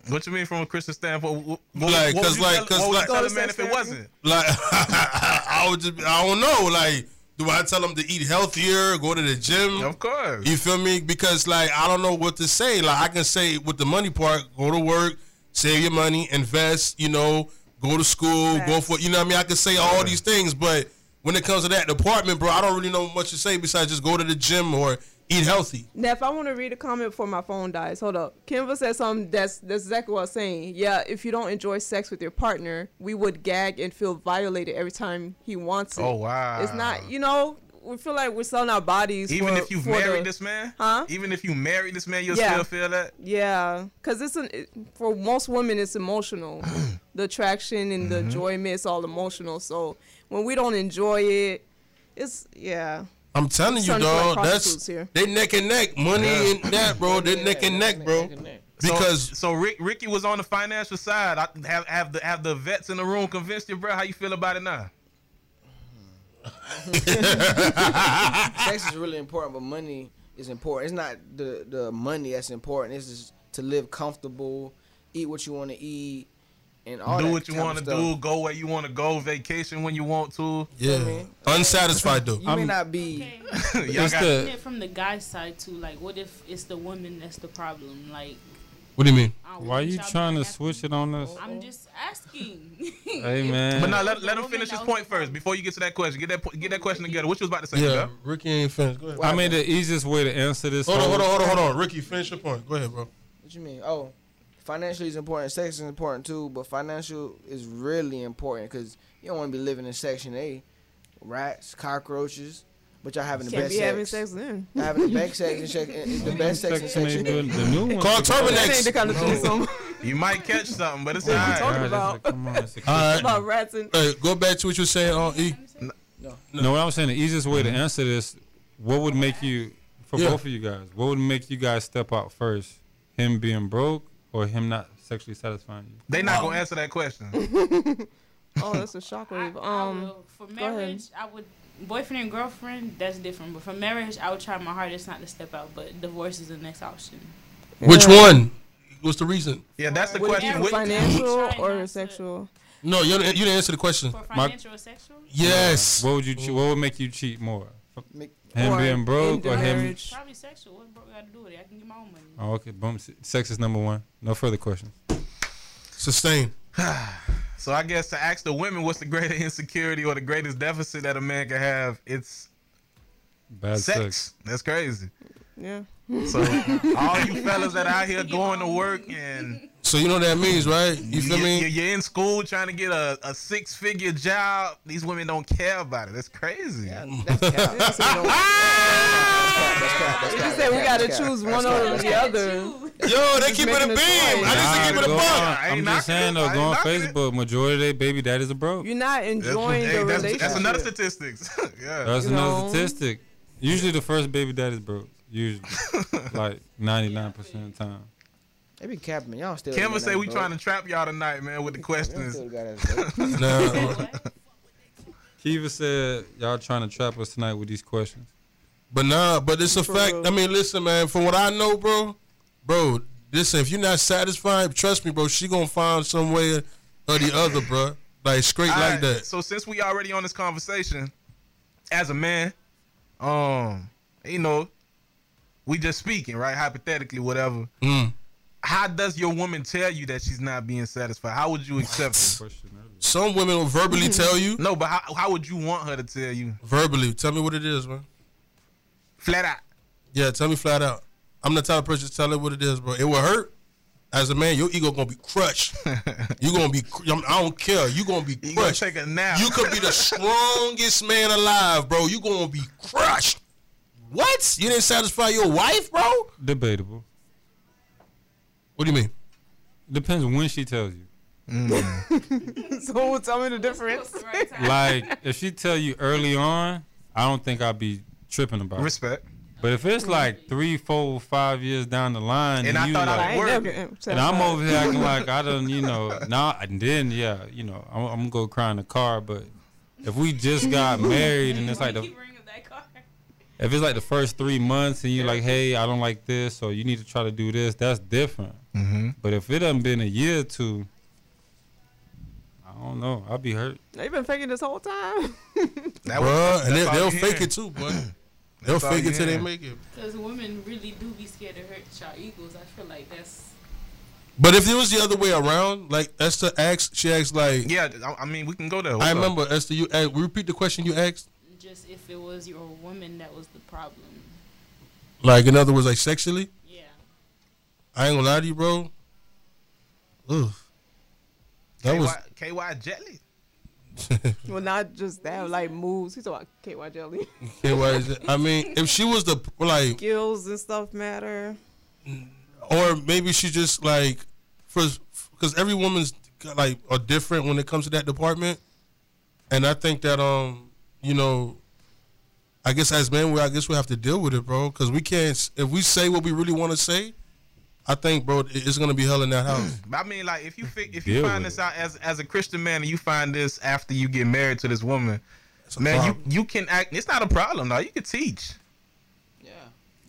What you mean from a Christian standpoint? What, what, Like, what would 'cause like- tell- 'cause what would like- tell a man if it wasn't? Like I would just I don't know. Like, do I tell him to eat healthier, go to the gym? Of course. You feel me? Because like I don't know what to say. Like I can say with the money part, go to work, save your money, invest. You know, go to school, go for. You know what I mean? I can say all these things, but when it comes to that department, bro, I don't really know much to say besides just go to the gym or eat healthy. Now, if I want to read a comment before my phone dies, hold up. Kimva said something that's that's exactly what I was saying. Yeah, if you don't enjoy sex with your partner, we would gag and feel violated every time he wants it. Oh wow. It's not, you know, we feel like we're selling our bodies. Even for- if you for married the- this man, Huh? Even if you married this man, you'll Yeah. still feel that. Yeah, because it's an it, for most women, it's emotional. the attraction and Mm-hmm. the enjoyment, it's all emotional. So when we don't enjoy it, it's yeah. I'm telling you, Starting like dog. That's prostitutes here. they neck and neck. Money and that, bro. They neck and neck, bro. Because so, so Rick, Ricky was on the financial side. I, have have the have the vets in the room convinced you, bro? How you feel about it now? sex is really important, but money is important. It's not the the money that's important. It's just to live comfortable, eat what you want to eat, and all do that what you want to do, go where you want to go, vacation when you want to. yeah, mean? unsatisfied though. You may I'm- not be. Okay. Y'all got- the- it from the guy's side too. Like, what if it's the woman that's the problem? Like, What do you mean? Why want you trying to switch it on us? I'm just asking. Hey, man. but now let, let him finish his that point was- first before you get to that question. Get that po- get that question together. What you was about to say? Yeah, Yeah. Ricky ain't finished. Go ahead. I mean, the easiest way to answer this. Hold on, hold on, hold on, hold on. Ricky, finish your point. Go ahead, bro. What you mean? Oh, financially is important. Sex is important too, but financial is really important because you don't want to be living in Section 8, rats, cockroaches, but y'all having the Can't best be sex. having sex then. Having the best sex in Section, the best sex in Section Section the, the new one. Call That ain't kind of threesome You might catch something, but it's What you alright. talking about? that's- Come on, it's All right. about rats and. Hey, go back to what you were saying on uh, E. No, what I'm saying, the easiest way to mm-hmm. answer this, what would make you, for Yeah. both of you guys, what would make you guys step out first? Him being broke or him not sexually satisfying you? They not gonna answer that question. Oh, that's a shockwave. I, I Um, will. for marriage, I would boyfriend and girlfriend. That's different. But for marriage, I would try my hardest not to step out. But divorce is the next option. Which one? What's the reason? Yeah, that's the would question. financial or sexual? No, you didn't, you didn't answer the question. For My- financial or sexual, Yes. What would you? che- What would make you cheat more? Make- Him Or being broke or him? marriage? probably sexual. What broke got to do with it? I can get my own money. Oh, okay. Boom. Sex is number one. No further questions. Sustain. So I guess to ask the women what's the greatest insecurity or the greatest deficit that a man can have, it's Bad sex. sex. That's crazy. Yeah. So all you fellas that out here going to work and So you know what that means, right? You feel you, me? You're in school trying to get a, a six figure job. These women don't care about it. That's crazy. Yeah, that's cap. That's cap. That's. That's. That's You just said we gotta choose one cap. over the other. Yo, they keep it a beam. a. I just Nah, keep it a go buck. I ain't I'm just saying though, go on. Facebook. Majority of their baby daddies are broke. You're not enjoying Hey, the that's, relationship. that's another statistics. yeah. That's You another know? statistic. Usually the first baby daddy's broke. Usually, like 99 percent of the time. They be capping. Y'all still. Kim would say we trying to trap y'all tonight, man, with the questions. no. Kiva said y'all trying to trap us tonight with these questions. but nah, but it's a fact. I mean, listen, man. From what I know, bro, bro, listen. If you're not satisfied, trust me, bro. She gonna find some way or the other, bro. Like straight like Alright, that. So since we already on this conversation, as a man, um, you know, we just speaking, right? Hypothetically, whatever. Mm. How does your woman tell you that she's not being satisfied? How would you accept it? Some women will verbally hmm. tell you. No, but how, how would you want her to tell you? Verbally, tell me what it is, man. Flat out. Yeah, tell me flat out. I'm the type of person to tell her what it is, bro. It will hurt. As a man, your ego gonna be crushed. you gonna be. I don't care. You gonna be crushed. You gonna crushed. take a nap. You could be the strongest man alive, bro. You gonna be crushed. What? You didn't satisfy your wife, bro? Debatable. What do you mean? Depends when she tells you. Mm. so tell me the difference. Like if she tell you early on, I don't think I'd be tripping about it. Respect. But if it's like three, four, five years down the line, And I you thought I like, I work, and I'm over here acting like I don't, you know, now and then, yeah, you know, I'm, I'm gonna go cry in the car. But if we just got married and it's like the, Keep bringing that car. if it's like the first three months and you're like, hey, I don't like this, or you need to try to do this, that's different. Mm-hmm. But if it hasn't been a year or two, I don't know, I'll be hurt. They've been faking this whole time. That Bruh, and they, they'll fake hearing. it too, boy. They'll all fake it till they make it. Because women really do be scared to hurt y'all egos. I feel like that's But if it was the other way around, like Esther asked, she asked like, Yeah, I- I mean, we can go there. I up? remember Esther, you asked, repeat the question you asked. just if it was your woman that was the problem. Like in other words, like sexually. Yeah. I ain't gonna lie to you, bro. Ugh. That was KY, KY Jelly. well, not just that, like moves. He's talking about KY jelly. KY. I mean, if she was the like, Skills and stuff matter. or maybe she just like, for because every woman's like are different when it comes to that department, and I think that um, you know, I guess as men, we I guess we have to deal with it, bro, because we can't. If we say what we really want to say, I think, bro, it's gonna be hell in that mm. house. I mean, like, if you fi- if you Deal find with this out as as a Christian man and you find this after you get married to this woman, man, you problem. you can act. It's not a problem, though. You can teach. Yeah.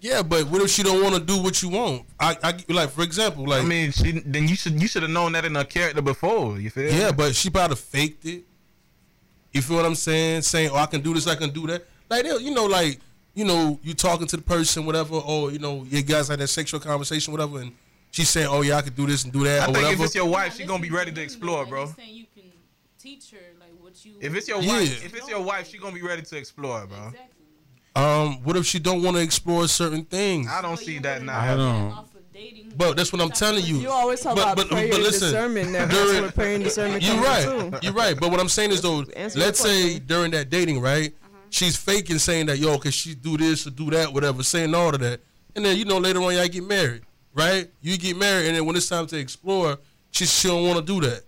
Yeah, but what if she don't want to do what you want? I, I like for example, like I mean, she then you should you should have known that in her character before. You feel? yeah, but she probably faked it. You feel what I'm saying? Saying, "Oh, I can do this, I can do that." Like you know, like you know, you talking to the person, whatever, or you know, you guys had that sexual conversation, whatever, and she's saying, "Oh yeah, I could do this and do that," I or think if it's your wife, Not she gonna be ready to explore, though. bro. He's saying you can teach her like what you. If it's your Yeah. wife, if it's your wife, she gonna be ready to explore, bro. Exactly. um, what if she don't want to explore certain things? I don't But see that now. I do that don't- off of dating. But that's what I'm telling you. You always talk But- about but- prayer but and listen, discernment. Now, during- that's where prayer and discernment You're right. too. You're right. But what I'm saying is though, let's say during that dating, right? She's faking saying that yo, cause she do this or do that, whatever, saying all of that, and then you know later on y'all get married, right? You get married, and then when it's time to explore, she she don't want to do that.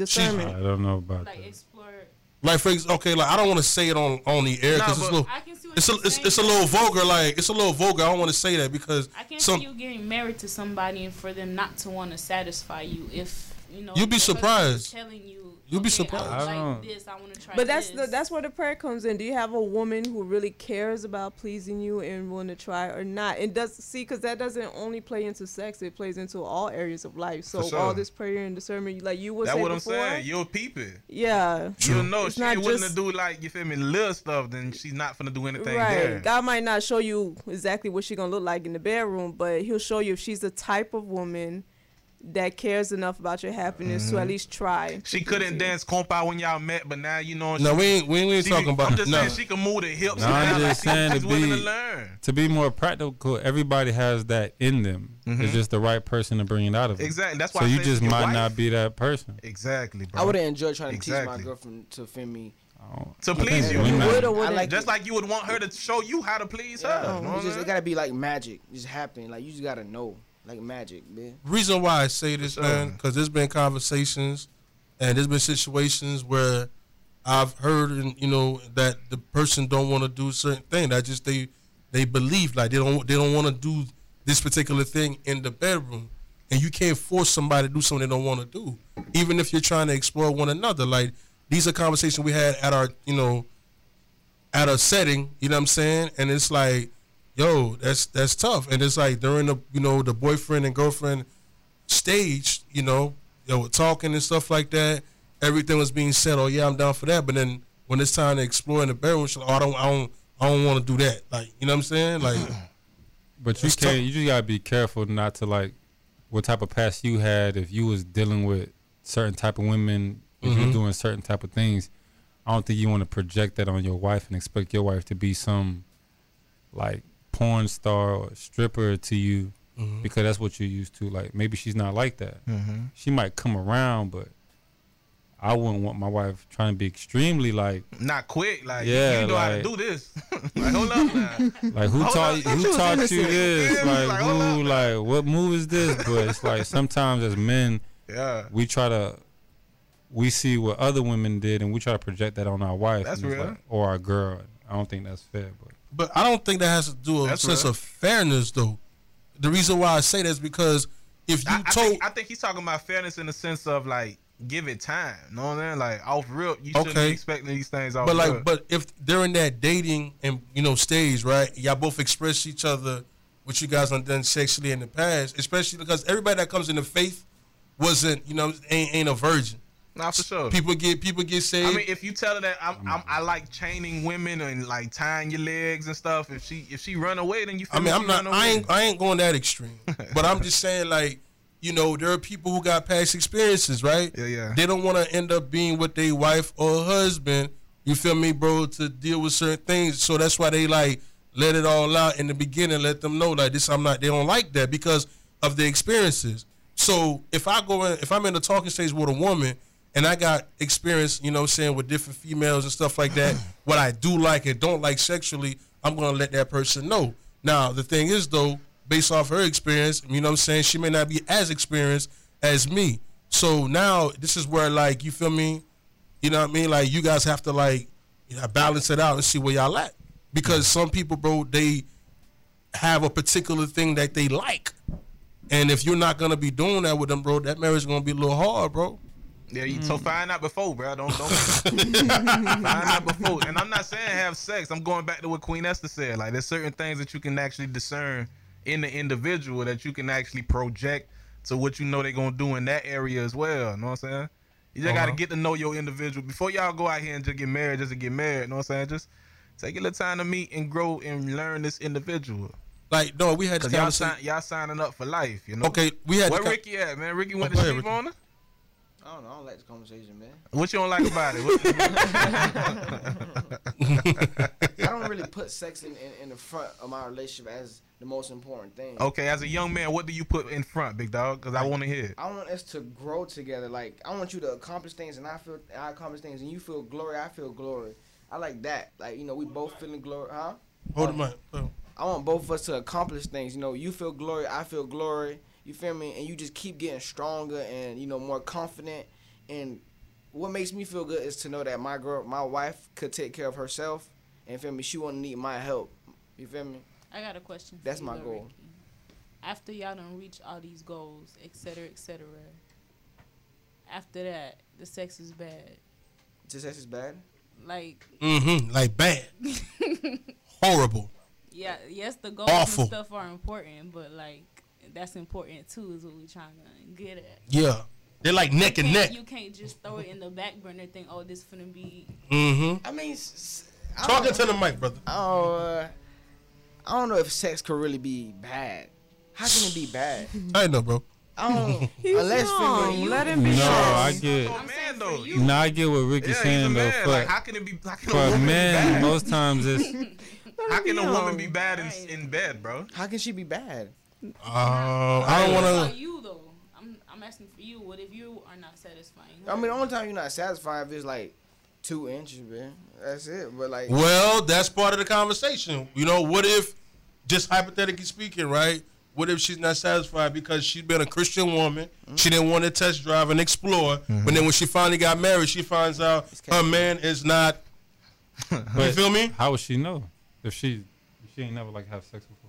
I don't know about like that. explore. Like for ex- okay, like I don't want to say it on on the air Nah, because it's a little. I can see what It's a, you're it's, it's a little vulgar, like it's a little vulgar. I don't want to say that because I can some see you getting married to somebody and for them not to want to satisfy you if you know. You'd be your husband is surprised. Telling you. You'd be okay, surprised. I, would I like this. I want to try. But that's this. the, that's where the prayer comes in. Do you have a woman who really cares about pleasing you and want to try or not? And does see because that doesn't only play into sex; it plays into all areas of life. So sure. all this prayer and discernment, like you would That's say what I'm before, saying. You'll peep it. yeah, You'll know It's she not ain't willing just- to do like you feel me, little stuff. Then she's not gonna do anything right. there. God might not show you exactly what she's gonna look like in the bedroom, but He'll show you if she's the type of woman that cares enough about your happiness Mm-hmm. to at least try. She couldn't please dance compa when y'all met, but now you know. no, she, we ain't we ain't she- talking about I'm just no. saying she can move the hips. No, I'm just she- saying to be- to learn. To be more practical, everybody has that in them. Mhm. It's just the right person to bring it out of them. Exactly. That's why. So I you just might wife- not be that person. Exactly, bro. I would have enjoyed trying to teach my girlfriend to feel me. To I please you. You would or I wouldn't. like Just like you would want her to show you how to please Yeah, her. You know it, I'm just, it gotta be like magic, just happen. Like you just gotta know, like magic, man. reason why I say this, sure. man, because there's been conversations and there's been situations where I've heard, and you know, that the person don't want to do certain thing. That just they they believe like they don't they don't want to do this particular thing in the bedroom, and you can't force somebody to do something they don't want to do, even if you're trying to explore one another. Like these are conversations we had at our you know at a setting, you know what I'm saying? And it's like, yo, that's that's tough. And it's like during the you know the boyfriend and girlfriend stage, you know, they were talking and stuff like that. Everything was being said. Oh yeah, I'm down for that. But then when it's time to explore in the bedroom, she's like, oh, I don't, I don't, I don't want to do that. Like, you know what I'm saying? Like, But you can't. tough. You just gotta be careful not to like what type of past you had if you was dealing with certain type of women. If you're Mhm. doing certain type of things, I don't think you want to project that on your wife and expect your wife to be some like porn star or stripper to you mhm. because that's what you're used to. Like maybe she's not like that. Mm-hmm. She might come around, but I wouldn't want my wife trying to be extremely like Not quick. Like Yeah, you know how to do this. like hold up now. Like who Hold taught up, who taught you this? Yeah, Like like, who? up. Like what move is this? But it's like sometimes as men Yeah. we try to we see what other women did and we try to project that on our wife That's real. like- or our girl. I don't think that's fair, but But I don't think that has to do with a That's sense right. of fairness, though. The reason why I say that is because if you I, I told, think, I think he's talking about fairness in the sense of like give it time. You Know what I mean? Like off real, you shouldn't Okay. be expecting these things off but like, but if during that dating and you know stage, right? Y'all both express each other what you guys done done sexually in the past, especially because everybody that comes into faith wasn't, you know, ain't, ain't a virgin. Nah, for sure. People get people get saved. I mean, if you tell her that I'm, I'm mm-hmm. I like chaining women and like tying your legs and stuff, if she if she run away, then you. Feel I mean. I'm not. I ain't. I ain't going that extreme. but I'm just saying, like, you know, there are people who got past experiences, right? Yeah, yeah. They don't want to end up being with their wife or husband. You feel me, bro? To deal with certain things, so that's why they like let it all out in the beginning. Let them know, like, this. I'm not. They don't like that because of the experiences. So if I go in, if I'm in the talking stage with a woman. And I got experience, you know, saying with different females and stuff like that. what I do like and don't like sexually, I'm gonna let that person know. Now, the thing is though, based off her experience, you know what I'm saying, she may not be as experienced as me. So now this is where like you feel me, you know what I mean? Like you guys have to like you know balance it out and see where y'all at. Because some people, bro, they have a particular thing that they like. And if you're not gonna be doing that with them, bro, that marriage is gonna be a little hard, bro. Yeah, you, so find out before, bro. Don't don't find out before. And I'm not saying have sex. I'm going back to what Queen Esther said. Like there's certain things that you can actually discern in the individual that you can actually project to what you know they're gonna do in that area as well. You know what I'm saying? You just gotta Uh-huh. get to know your individual before y'all go out here and just get married just to get married. You know what I'm saying? Just take a little time to meet and grow and learn this individual. Like, no, we had y'all, sign, y'all signing up for life. You know? Okay, we had Where Ricky at, man? Ricky went Oh, to ahead, sleep Ricky. on her. I don't know. I don't like this conversation, man. What you don't like about it? I don't really put sex in, in, in the front of my relationship as the most important thing. okay, as a young man, what do you put in front, big dog? Because I want to hear. I want us to grow together. Like I want you to accomplish things, and I feel I accomplish things, and you feel glory. I feel glory. I like that. Like you know, we both feeling glory, huh? Hold the mic. Oh. I want both of us to accomplish things. You know, you feel glory, I feel glory. You feel me? And you just keep getting stronger and you know more confident. And what makes me feel good is to know that my girl, my wife, could take care of herself. And feel me? She won't need my help. You feel me? I got a question. For That's you, my Lil goal. Ricky. After y'all done reach all these goals, et cetera, et cetera. After that, the sex is bad. Just sex is bad. Like, Mm-hmm. Like bad. Horrible. yeah, yes, the goals Awful. and stuff are important, but like that's important too. Is what we trying to get at. Yeah. They're like neck and neck. You can't just throw it in the back burner. Think, oh, this gonna be. Mm-hmm. I mean, s- s- I Talking to the mic, brother. Oh, uh, I don't know if sex could really be bad. How can it be bad? I know, bro. I don't. He's unless wrong. figure- Let him be No. I get. Oh, I'm man, saying though. for You- you. No, I get what Ricky's Yeah, saying though. man. For, Like, how can it be? How can a for woman be men, bad? most times it's. How can a woman be bad in, in bed, bro? How can she be bad? Um, I don't What want about to. you though? I'm I'm asking for you. What if you are not satisfying? I mean, the only time you're not satisfied if it's like two inches, man. That's it. But like, Well, that's part of the conversation. You know, what if, just hypothetically speaking, right? What if she's not satisfied because she's been a Christian woman? She didn't want to test drive and explore, but then when she finally got married, she finds out her man is not. you feel me? how would she know if she if she ain't never like have sex before?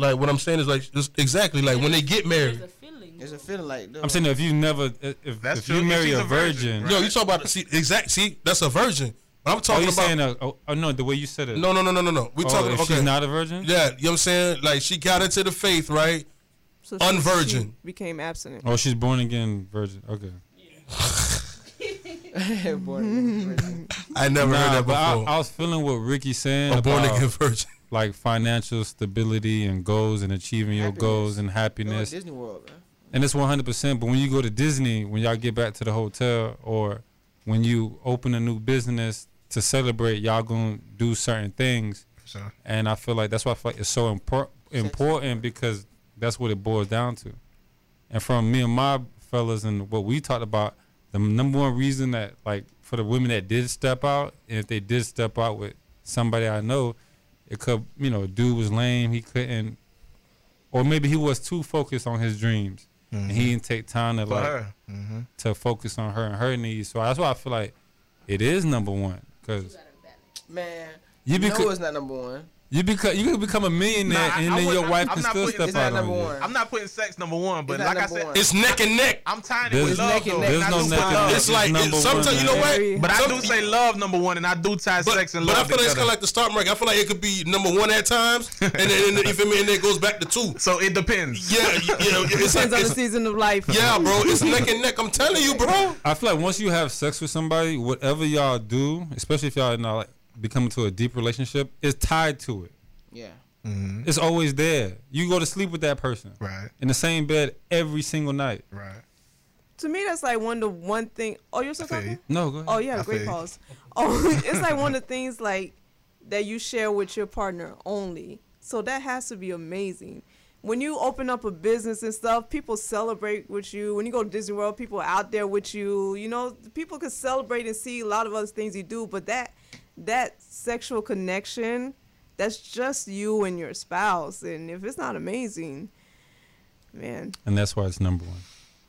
Like what I'm saying is like just exactly like when they get married. There's a feeling. there's a feeling like. I'm saying if you never if if, That's if true. you marry a a virgin, virgin. right. No, you talk about see exact. See, that's a virgin. But I'm Oh, talking you about. saying uh, oh, oh no the way you said it. no, no, no, no, no, no. We oh, talking. if Okay. she's not a virgin. yeah, you know what I'm saying? Like she got into the faith, right? So Unvirgin. she became abstinent. Oh, she's born again virgin. Okay. Boy, I never heard Nah, that but I, before. I was feeling what Ricky's saying a born about again virgin. Like financial stability and goals and achieving your goals and happiness. Disney World, man. And it's 100%. But when you go to Disney, when y'all get back to the hotel, or when you open a new business to celebrate, y'all gonna do certain things. Sure. And I feel like that's why I feel like it's so impor- important because that's what it boils down to. And from me and my fellas and what we talked about, the number one reason that like for the women that did step out, and if they did step out with somebody I know, it could you know, dude was lame, he couldn't, or maybe he was too focused on his dreams, and he didn't take time to For like her. Mm-hmm. to focus on her and her needs. So that's why I feel like it is number one because Man, You You know become it's not number one. You become you could become a millionaire Nah, and I then would- your wife I'm can still putting- step out on you. I'm not putting sex number one, but like I said, one. It's neck and neck. I'm tying it There's- with love neck and though. There's no neck and neck. It's like sometimes you know what? But I do say love number one, and I do tie sex and love. but I feel like it's kind of like the start mark. I feel like it could be number one at times, and then and then, you feel me, and then it goes back to two. so it depends. Yeah, you, you know, it's like Depends on the season of life. yeah, bro. It's neck and neck. I'm telling you, bro. I feel like once you have sex with somebody, whatever y'all do, especially if y'all now like become to a deep relationship, is tied to it. Yeah. Mm-hmm. It's always there. You go to sleep with that person Right, in the same bed every single night. right. To me, that's like one of the one thing. Oh, you're still I feel talking? you. No, go ahead. Oh yeah, I great feel pause. Oh, it's like one of the things like that you share with your partner only. So that has to be amazing. When you open up a business and stuff, people celebrate with you. When you go to Disney World, people are out there with you. You know, people can celebrate and see a lot of other things you do, but that that sexual connection, that's just you and your spouse. And if it's not amazing, man, And that's why it's number one.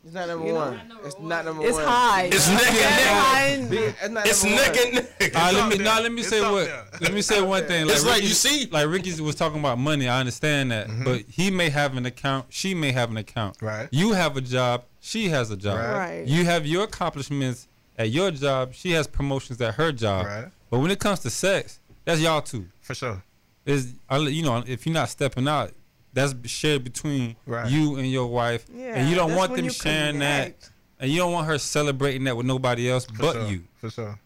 It's not number You know- one. It's not number it's one. high. It's neck and Very neck. and- It's It's neck and neck. All right, let me there. now let me It's say what there. let me say one thing. Like It's like, you see? like Ricky was talking about money. I understand that, Mm-hmm. but he may have an account. She may have an account. Right. You have a job. She has a job. Right. Right. You have your accomplishments at your job. She has promotions at her job. Right. But when it comes to sex, that's y'all two. For sure. Is you know if you're not stepping out, that's shared between Right. you and your wife, Yeah, and you don't want them you sharing that, and you don't want her celebrating that with nobody else For but sure. you. For sure.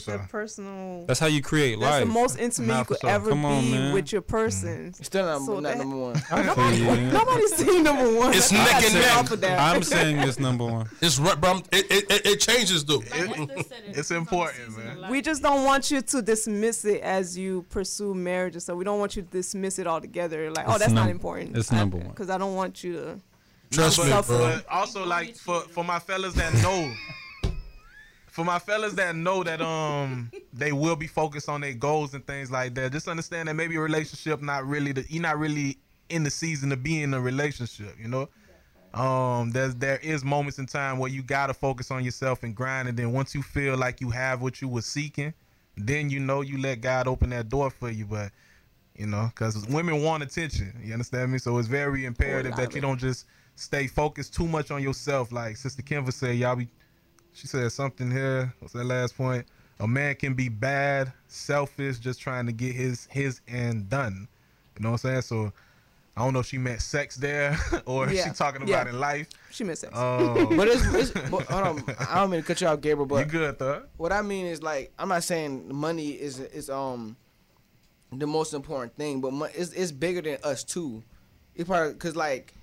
For It's a personal. That's how you create That's life. the most intimate Nah, you could sure. ever Come on, be man. with your mm. person. It's still not, So not that- number one. I feel. Nobody's seen number one. It's neck and neck. Of that. I'm saying it's number one. It's right, bro. I'm- It, it, it, it changes though. Like Esther it it's depends on the important, man. we just don't want you to dismiss it as you pursue marriage so. We don't want you to dismiss it altogether. Like, oh, It's that's not important. it's number one. Because I don't want you to. Trust me, bro. Also, like for for my fellas that know, for my fellas that know that um they will be focused on their goals and things like that. Just understand that maybe a relationship not really the you're not really in the season to be in a relationship. You know, um there's there is moments in time where you gotta focus on yourself and grind, and then once you feel like you have what you were seeking, then you know you let God open that door for you. But you know, because women want attention. You understand me? So it's very imperative that you don't just stay focused too much on yourself. Like Sister Kimber said, y'all be. She said something here. What's that last point? A man can be bad, selfish, just trying to get his his end done. You know what I'm saying? So I don't know if she meant sex there or if Yeah. she talking about Yeah. in life. She meant sex. Um, But it's, it's but, hold on. I don't mean to cut you off, Gabriel, you but good, though? what I mean is like I'm not saying money is is um the most important thing, but mo- it's it's bigger than us too. It's probably because like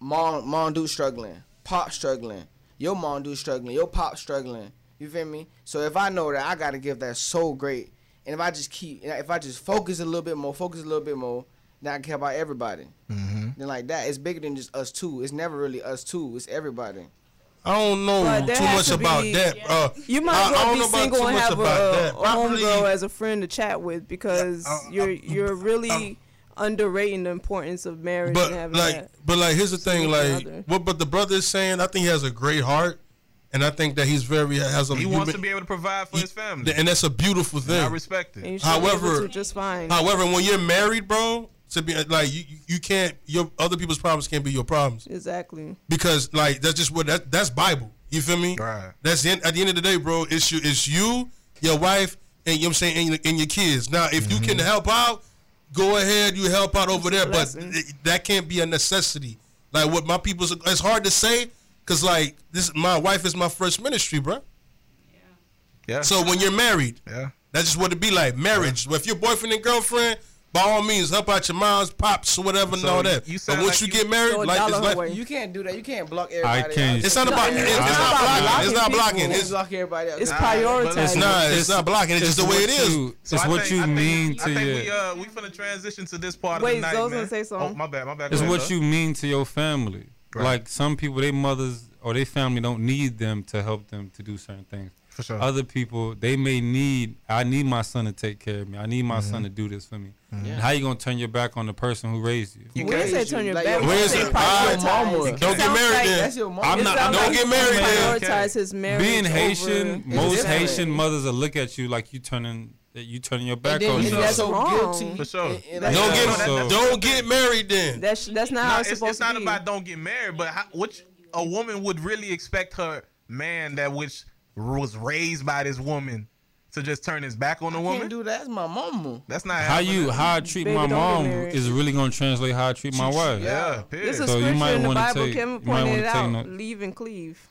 mom mom do struggling, pop struggling, your mom do struggling, your pop struggling. You feel me? So if I know that I gotta give that so great, and if I just keep, if I just focus a little bit more, focus a little bit more, then I care about everybody. Mm-hmm. Then like that, it's bigger than just us two. It's never really us two. It's everybody. I don't know too much to about be- that. Uh, You might I- as well don't be know about single too and much have a, about a that. Probably- homegirl as a friend to chat with because uh, you're uh, you're really underrating the importance of marriage but and having like, that. but like, here's the thing. Like, other. what? But the brother is saying, I think he has a great heart, and I think that he's very has a. He you wants to be able to provide for his family. and that's a beautiful And I thing. respect it. you should be able However- just fine. However, when you're married, bro, to be like you, you can't your other people's problems can't be your problems exactly. because like that's just what that that's Bible. You feel me? Right. That's the end, at the end of the day, bro. It's you, it's you, your wife, and you know what I'm saying, and and your kids. Now, if you can mm-hmm. help out, go ahead. You help out over there, but it- that can't be a necessity. Like what my people's, it's hard to say because like this, my wife is my first ministry, bro. Yeah. Yeah. So when you're married, yeah. that's just what it be like. Marriage. If your boyfriend and girlfriend, by all means, help out your moms, pops, or whatever, and all that. you but once like you you- get married, Throw a like dollar it's her like. You can't do that. You can't block everybody. can't. out. it's not about. No, It's, it's it's not not about blocking. It's not blocking blocking. It's block everybody out. It's Nah, prioritizing. it's not. It's not blocking. It's just the way it what is. You, So it's I what think- you I think- mean I to think your. we uh we finna transition to this part Wait, of the night, Zoe's man. gonna say something. Oh my bad, my bad. It's what you mean to your family. Like some people, their mothers or their family don't need them to help them to do certain things. For sure. Other people, they may need. I need my son to take care of me. I need my son mm-hmm. to do this for me. Mm-hmm. Yeah. How you gonna turn your back on the person who raised you? You can't- say turn your like, back. your we Where's say it? I- prioritize. mama. It Don't get sounds married like- then. That's your mom. I'm not- sounds don't like get married then. Prioritize his marriage. Being Haitian, most different. Haitian mothers will look at you like you turning that you turning your back And then on and yourself. that's so wrong. guilty. For sure. And- and like- Don't get so- don't get married then. That's that's not No, how it's, it's supposed it's not to be. about don't get married, but how, which a woman would really expect her man that which was raised by this woman to just turn his back on the I woman. can't do that. That's my mama. That's not How you how I treat Baby, my mom is really gonna translate how I treat my wife. Yeah, period. This is So you might in the wanna Bible. take- Kevin you might pointed it wanna out. take no- Leave and cleave.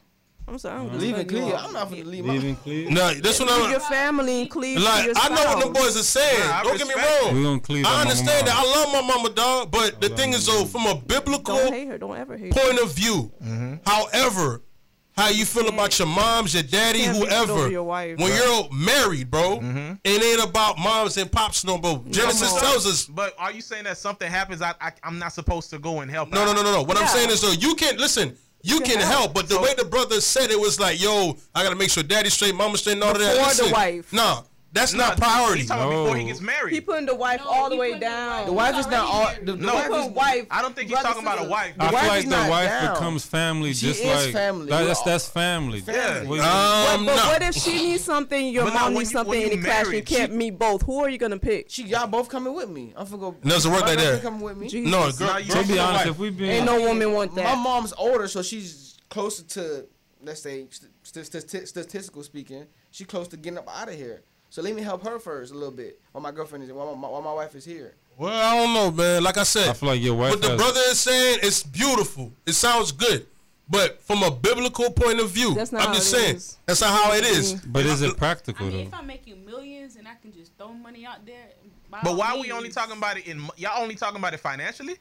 I'm sorry. I'm just Leave and cutting you clear. off. I'm not gonna leave my. Leaving clear. No, that's what Leave I'm your family and cleave like. I know what the boys are saying. Nah, I Don't get me wrong. We gonna cleave. I understand that. I love my mama, dog. But the thing is, though, from a biblical Don't hate her. Don't ever hate her. point of view, mm-hmm. however, how you feel about your moms, your daddy, whoever, your wife, when bro. you're married, bro, mm-hmm. it ain't about moms and pops no more. Genesis tells us. But are you saying that something happens? I, I I'm not supposed to go and help. No, no, no, no, no. What I'm saying is, though, you can listen. You can can help, help. but the way the brother said it was like, "Yo, I gotta make sure daddy's straight, mama's straight, and all of that." Before the wife. Nah, that's No, not priority. He's talking about before he gets married. He putting the wife No, all the way down. The wife is not all. already The, the No. wife is wife. I don't think he's talking about a sister. wife. I feel like the wife down. becomes family, She just is like family. That, that's that's family. Family. What you- Um, But no. what if she needs something, your But mom needs you- something, you and it clash, you can't she- meet both? Who are you gonna pick? She y'all both coming with me. I'm finna go. It doesn't work like that. Coming with me. No, girl, to be honest, if we been Ain't no woman want that. My mom's older, so she's closer to, let's say, st- st- st- statistical speaking, she close to getting up out of here. So let me help her first a little bit while my girlfriend is while my, while my wife is here. Well, I don't know, man. Like I said, I feel like your wife what the brother is saying it's beautiful. It sounds good. But from a biblical point of view, That's not I'm how just saying is. that's not how it is. Mm-hmm. But is it practical I practical mean, though? if I'm making millions and I can just throw money out there. by But all why we only talking about it in? Y'all only talking about it financially?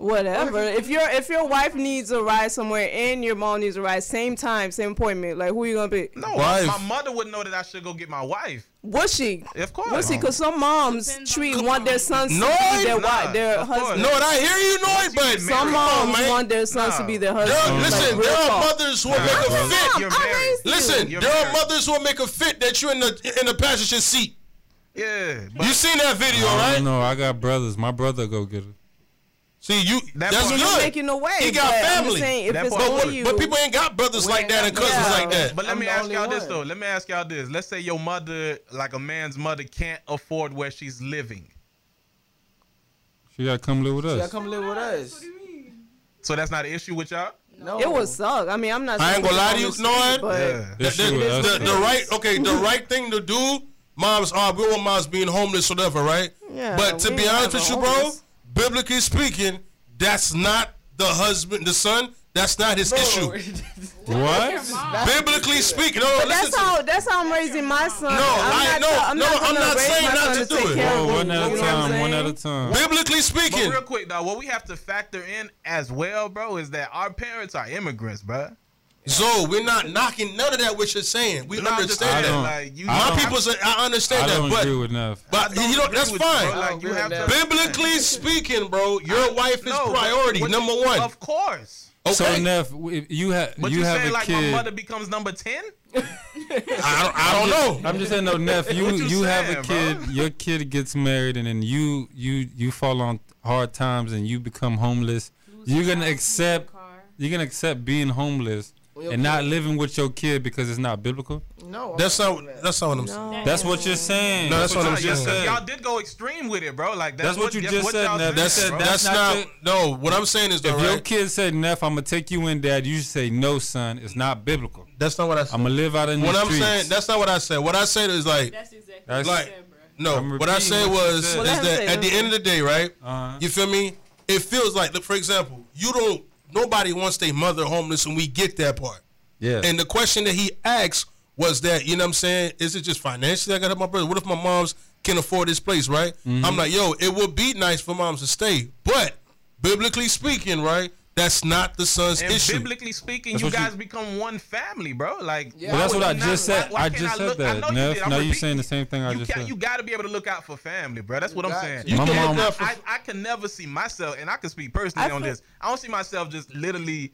Whatever. If your if your wife needs a ride somewhere and your mom needs a ride, same time, same appointment, like who you gonna pick? No, Wife. my mother wouldn't know that I should go get my wife. Was she? Of course. Was she? Because some moms Depends treat on- want their sons No, to be their nah, wife, their of course. husband. No, and I hear you, Noy, Once but get Some married, on, moms man. want their sons to be their There, husband. listen, like, there are talk. mothers who will Nah, make a bro. fit. You're I married. raised you. Listen, You're there are married. mothers who will make a fit that you're in the in the passenger seat. Yeah, but You seen that video, I right? don't know. I got brothers. My brother go get her. See, you That that's part- good. You're making a way. He got but family. saying, if That it's part- but, you, but people ain't got brothers like that and cousins brothers. like that. But let I'm me ask y'all this though. Let me ask y'all this. Let's say your mother, like a man's mother, can't afford where she's living. She gotta come live with us. She gotta come live with us. So that's not an issue with y'all. No, it would suck. I mean, I'm not. I ain't gonna lie to you, saying Noah. Yeah. The, the- the- the right, okay, the right thing to do, moms are we want moms being homeless, whatever, right? Yeah, but to be honest with you, bro, homeless. Biblically speaking, that's not the husband, the son. That's not his issue. What? Biblically speaking, no, But listen that's to how that's how I'm raising my son. No, I'm I- not, no, I'm no, not I'm not saying not son to do it. care Whoa, one me, at a you know what I'm time. One at a time. Biblically But speaking, real quick though, what we have to factor in as well, bro, is that our parents are immigrants, bro. So we're not knocking none of that. What you're saying, we No, understand that. like you, My don't- people's, I understand I that, don't but agree with Neff. but you know that's agree with you, fine. bro. Like you have to. that. Biblically speaking, bro, your wife is No, but priority, what number you- one. Of course. Okay, So Neff, you have But you you, have saying a like my mother becomes number ten? I don't, I don't know. I'm just saying, no, Neff. You What you you have a kid. bro? Your kid gets married, and then you you you fall on hard times, and you become homeless. You're gonna accept. You're gonna accept being homeless Well, and not living with your kid because it's not biblical. No, I'm That's not not. that. That's not what I'm saying. No. That's what you're saying. No, that's what I'm Nah, yes, saying. Y'all did go extreme with it, bro. Like that's, That's what you that's just what said, y'all Nev. did, That's said that's, That's not. not no, what I'm saying is though, If your kid said, "Neff, I'm gonna take you in, Dad," you should say, "No, son, it's not biblical. That's not what I said. I'm gonna live out in the what I'm streets." saying, that's not what I said. What I said is like, That's exactly That's- what Like- I said, bro. no. What I said what was said. is Well, let that at the end of the day, right? Uh-huh. You feel me? It feels like, look, for example, you don't. Nobody wants their mother homeless, and we get that part. yeah. And the question that he asked was that, you know what I'm saying? Is it just financially I got to help my brother? What if my moms can afford this place, right? Mm-hmm. I'm like, yo, it would be nice for moms to stay. But biblically speaking, right, that's not the son's And issue. biblically speaking, That's you what you- guys become one family, bro. Like, Yeah. well, that's what I would just not- said. why- why I can't just look- said that. I know you Neff, now you repeating saying the same thing I you just said. You got to be able to look out for family, bro. That's what I'm saying. You My can mom- for- I, I can never see myself, and I can speak personally I on feel- this. I don't see myself just literally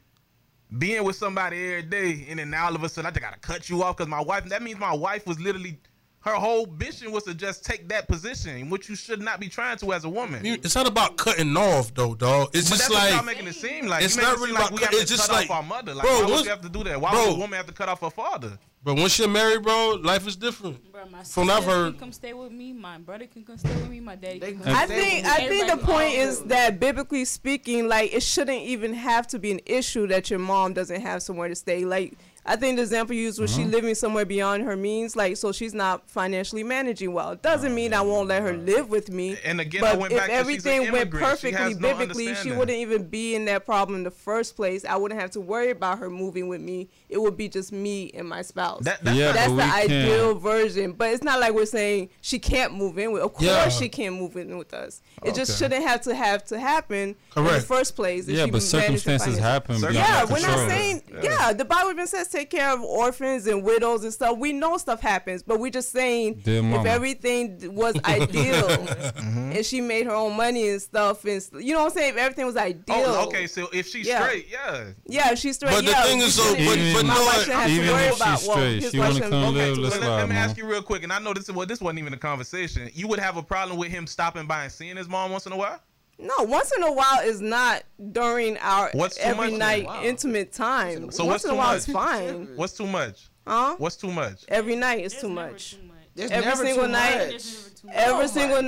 being with somebody every day, and then now all of a sudden I just gotta cut you off because my wife. That means my wife was literally. Her whole mission was to just take that position, which you should not be trying to as a woman. It's not about cutting off though, dog. It's but just that's what y'all like making it seem like. it's not it really like about we cut- have to it's just cut like- off our mother. Like, Bro, why would what's- you have to do that? Why bro. would a woman have to cut off her father? But once you're married, bro, life is different. Bro, my From I've sister heard- can come stay with me. My brother can come stay with me. My daddy can can come I stay think with I think the point is good. that biblically speaking, like it shouldn't even have to be an issue that your mom doesn't have somewhere to stay. Like I think the example you used was she uh-huh. living somewhere beyond her means, like so she's not financially managing well. It doesn't mean I won't let her live with me. And again, I but went if back to she's an everything went immigrant. She perfectly has no biblically, she wouldn't even be in that problem in the first place. I wouldn't have to worry about her moving with me. It would be just me and my spouse. That, that's Yeah, That's the we can't- ideal version, but it's not like we're saying she can't move in with. Of course, Yeah. she can't move in with us. It just shouldn't have to have to happen in the first place. Yeah, but circumstances happen. beyond Yeah, we're not saying. Yeah. the Bible even says take care of orphans and widows and stuff. We know stuff happens, but we're just saying if everything was ideal Mm-hmm. and she made her own money and stuff, and s- you know what I'm saying. If everything was ideal. Oh, okay. So if she's Yeah. straight, yeah. Yeah, if she's straight. But the yeah, thing is, though, shouldn't- but- but no, wife shouldn't to even worry if about she's straight, his she wanna come okay, live, so let's let- let, let me Mom. ask you real quick, and I know this. Well, this wasn't even a conversation. You would have a problem with him stopping by and seeing his mom once in a while. No, once in a while is not during our What's every night Wow. intimate time. So once what's in a while much? is fine. What's too much? Huh? What's too much? Every night is There's too never much. Too much. There's Every never single too night. much. There's never too much. Every Oh single my God,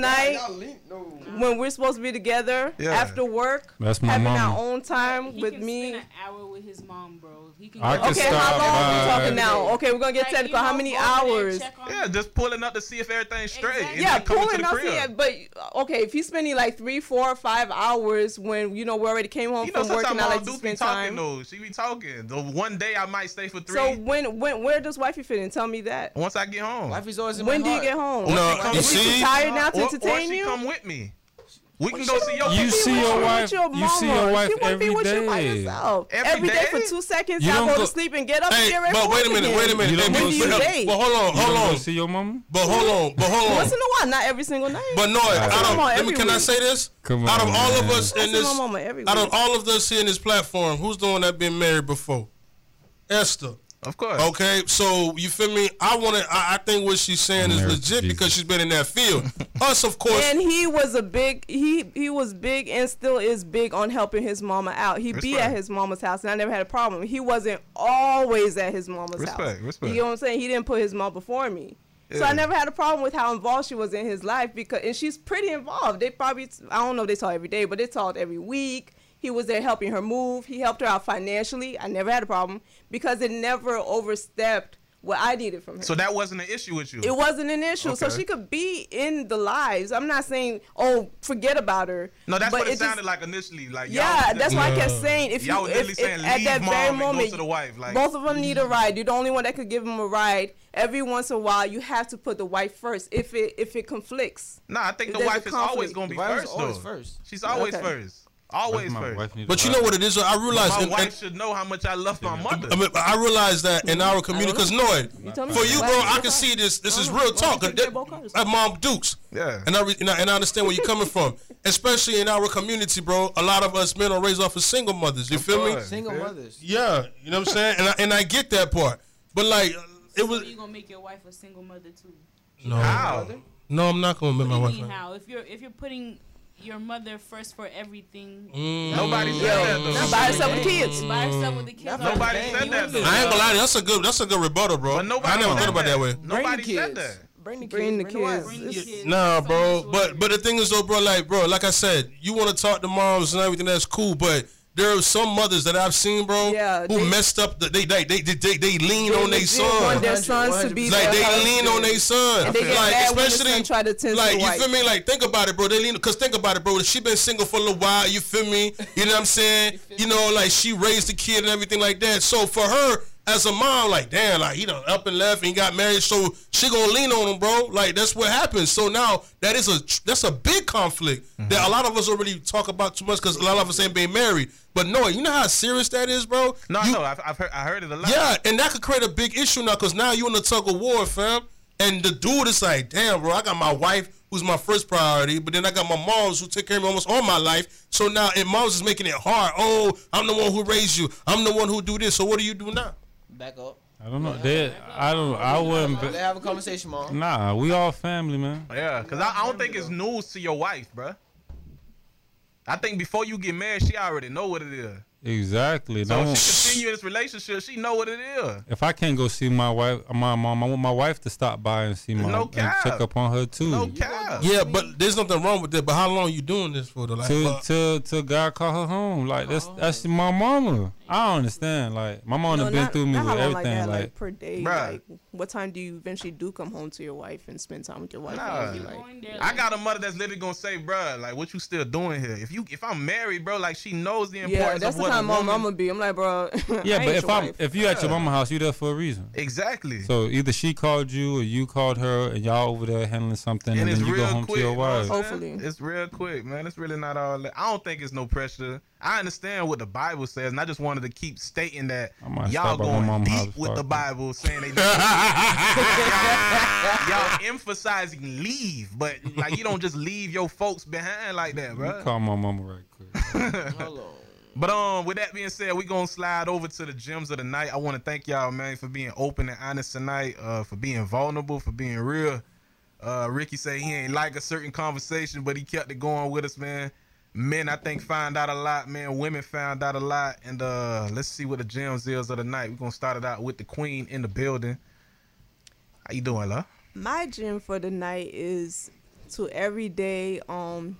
night no. when we're supposed to be together Yeah. after work, That's my having mama. our own time He with can me. spend an hour with his mom, bro. He can. I can Okay, stop how long are we talking now? Okay, we're gonna get Like, technical. you How many go over there, hours? Yeah, just pulling up to see if everything's straight. Exactly. Yeah, then coming to pulling up. crib. Yeah, but uh, okay, if he's spending like three, four, five hours when you know we already came home You know, from work sometimes and I mom like to do be spend talking time. though. She be talking. The one day I might stay for three. So when when where does wifey fit in? Tell me that. once I get home, Wifey's always in When my do you get home? Or No, she you Is with she see? tired now to or, or entertain she you? come with me. We can go see your. You see your wife- your you see your wife She wanna be every with you by day. yourself. Every Every day day? for two seconds. You I don't go go- to sleep and get up and get but wait a minute, again. wait a minute. You don't but, go When do you date? but hold on, You hold don't on. see your mama? But hold on, but hold on. Once in a while, not every single night. But no, out Come of, on, let me, every can I say this? Come on. out of on, all of us in this, my mama every out of all of us here in this platform, who's the one that been married before? Esther. Of course. Okay, so you feel me? I want to. I, I think what she's saying is Married to legit because she's been in that field. Us, of course. And he was a big he he was big and still is big on helping his mama out. He be at his mama's house and I never had a problem. He wasn't always at his mama's house. Respect, respect. You know what I'm saying? He didn't put his mom before me. So Yeah. I never had a problem with how involved she was in his life because and she's pretty involved. They probably I don't know if they talk every day, but they talked every week. He was there helping her move. He helped her out financially. I never had a problem because it never overstepped what I needed from her. So that wasn't an issue with you. It wasn't an issue. So she could be in the lives. I'm not saying, oh, forget about her. no, that's but what it, just- sounded like initially. Like y'all Yeah, that's why I kept saying if Y'all you if, literally if saying, at that mom very moment the wife, like- both of them need a ride. You're the only one that could give them a ride. Every once in a while, you have to put the wife first if it if it conflicts. Nah, I think the wife is always gonna be The wife is first always though. first. She's always Okay. first. Always My first. wife but you know what it is? I realize, My and, wife and, should know how much I love my mother. I, mean, I realize that in our community, because no, it- You for you, bro, I can see this. This is real talk. That- get both cars? At Mom Dukes. Yeah. And I, re, and I and I understand where you're coming from, especially in our community, bro. A lot of us men are raised off of single mothers. You feel me? Single Yeah. mothers. Yeah, you know what I'm saying. And I, and I get that part, but like it was So you gonna make your wife a single mother too? no, How? no. I'm not gonna make my wife. do you mean how? If you're if you're putting your mother first for everything, Mm. Nobody said Yo, that though. By herself with kids. by herself with the kids. Nobody said that though. I ain't gonna lie, that's a good that's a good rebuttal, bro. But nobody I never said thought about that way. Nobody the said that. Bring the kids. Bring the kids. Bring the kids. Nah, bro. But but the thing is though, bro, like bro, like I said, you want to talk to moms and everything. That's cool, but. There are some mothers that I've seen, bro, Yeah, who they- messed up. The, they, they they they they they lean They on their legit son. want their sons to be like their they husband. lean on their son. And they get like mad when the especially son try to tend to like the you feel me? Like think about it, bro. They lean because think about it, bro. She been single for a little while. You feel me? You know what I'm saying? You know, like she raised the kid and everything like that. So for her as a mom, like damn, like he done up and left and got married, so she gonna lean on him, bro. Like that's what happens. So now that is a that's a big conflict mm-hmm. that a lot of us really talk about too much because a lot of us ain't been married. But no, you know how serious that is, bro. No, you, no, I've, I've heard, I heard it a lot. yeah, and that could create a big issue now because now you in the tug of war, fam. And the dude is like, damn, bro, I got my wife who's my first priority, but then I got my moms who took care of me almost all my life. So now, and moms is making it hard. Oh, I'm the one who raised you. I'm the one who do this. So what do you do now? Back up. I don't know. They, I don't. I wouldn't. They have a conversation, mom. nah, we all family, man. Yeah, because I, I don't think it's news to your wife, bruh. I think before you get married, she already know what it is. Exactly. So No, if she continue this relationship, she know what it is. if I can't go see my wife, my mom, I want my wife to stop by and see my No and check up on her too. No cap. Yeah, but there's nothing wrong with that. But how long are you doing this for? Though? Like, till till till God call her home. Like that's oh. that's my mama. I don't understand. Like my mama No, done been not- through me not with everything. Like, that, like, like per day. Bruh. Like what time do you eventually do come home to your wife and spend time with your wife? Nah. and be like, there, I got a mother that's literally gonna say, bruh, like what you still doing here? If you if I'm married, bro, like she knows the importance that's of what kind a of mom woman. I'm gonna be. I'm like, bro. yeah, I but if I'm wife. if you at your Yeah. mama house, you there for a reason. Exactly. So either she called you or you called her, and y'all over there handling something, and, and then you real go home quick. to your you know what I'm wife. saying? Hopefully. it's real quick, man. It's really not all. That. I don't think it's no pressure. I understand what the Bible says, and I just wanted to keep stating that y'all stop by my going mama's house deep with before the Bible, saying they y'all, y'all emphasizing leave, but like you don't just leave your folks behind like that, bro. call my mama right quick. Hold on. But um, with that being said, we gonna slide over to the gems of the night. I want to thank y'all, man, for being open and honest tonight. Uh, for being vulnerable, for being real. Uh, Ricky said he ain't like a certain conversation, but he kept it going with us, man. Men, I think, found out a lot, man. Women found out a lot, and uh, let's see what the gems is of the night. We're gonna start it out with the queen in the building. How you doing, love? My gym for the night is to every day um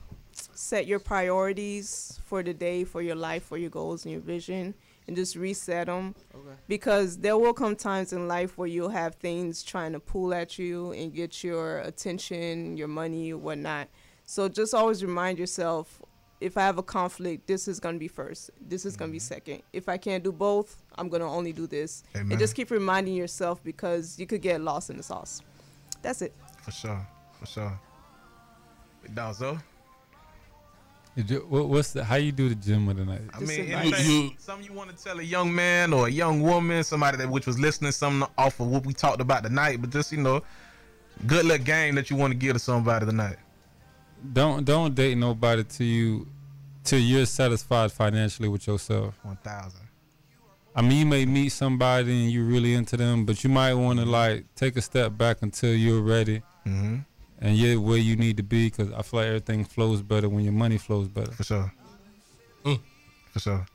set your priorities for the day, for your life, for your goals and your vision, and just reset them. Okay. Because there will come times in life where you'll have things trying to pull at you and get your attention, your money, whatnot. So just always remind yourself if I have a conflict, this is going to be first. This is going to be mm-hmm. second. If I can't do both, I'm going to only do this. Amen. And just keep reminding yourself because you could get lost in the sauce. That's it. For sure, for sure. Dawzo. Did you- what- What's the how you do the gym of the night? I Just mean, invite- anything, You- something you want to tell a young man or a young woman, somebody that which was listening, something off of what we talked about tonight, but just you know, good luck game that you want to give to somebody tonight. Don't don't date nobody till you till you're satisfied financially with yourself. One thousand. I mean, you may meet somebody and you're really into them, but you might want to like take a step back until you're ready Mm-hmm. And you're where you need to be. Because I feel like everything flows better when your money flows better. For sure. Mm. For sure.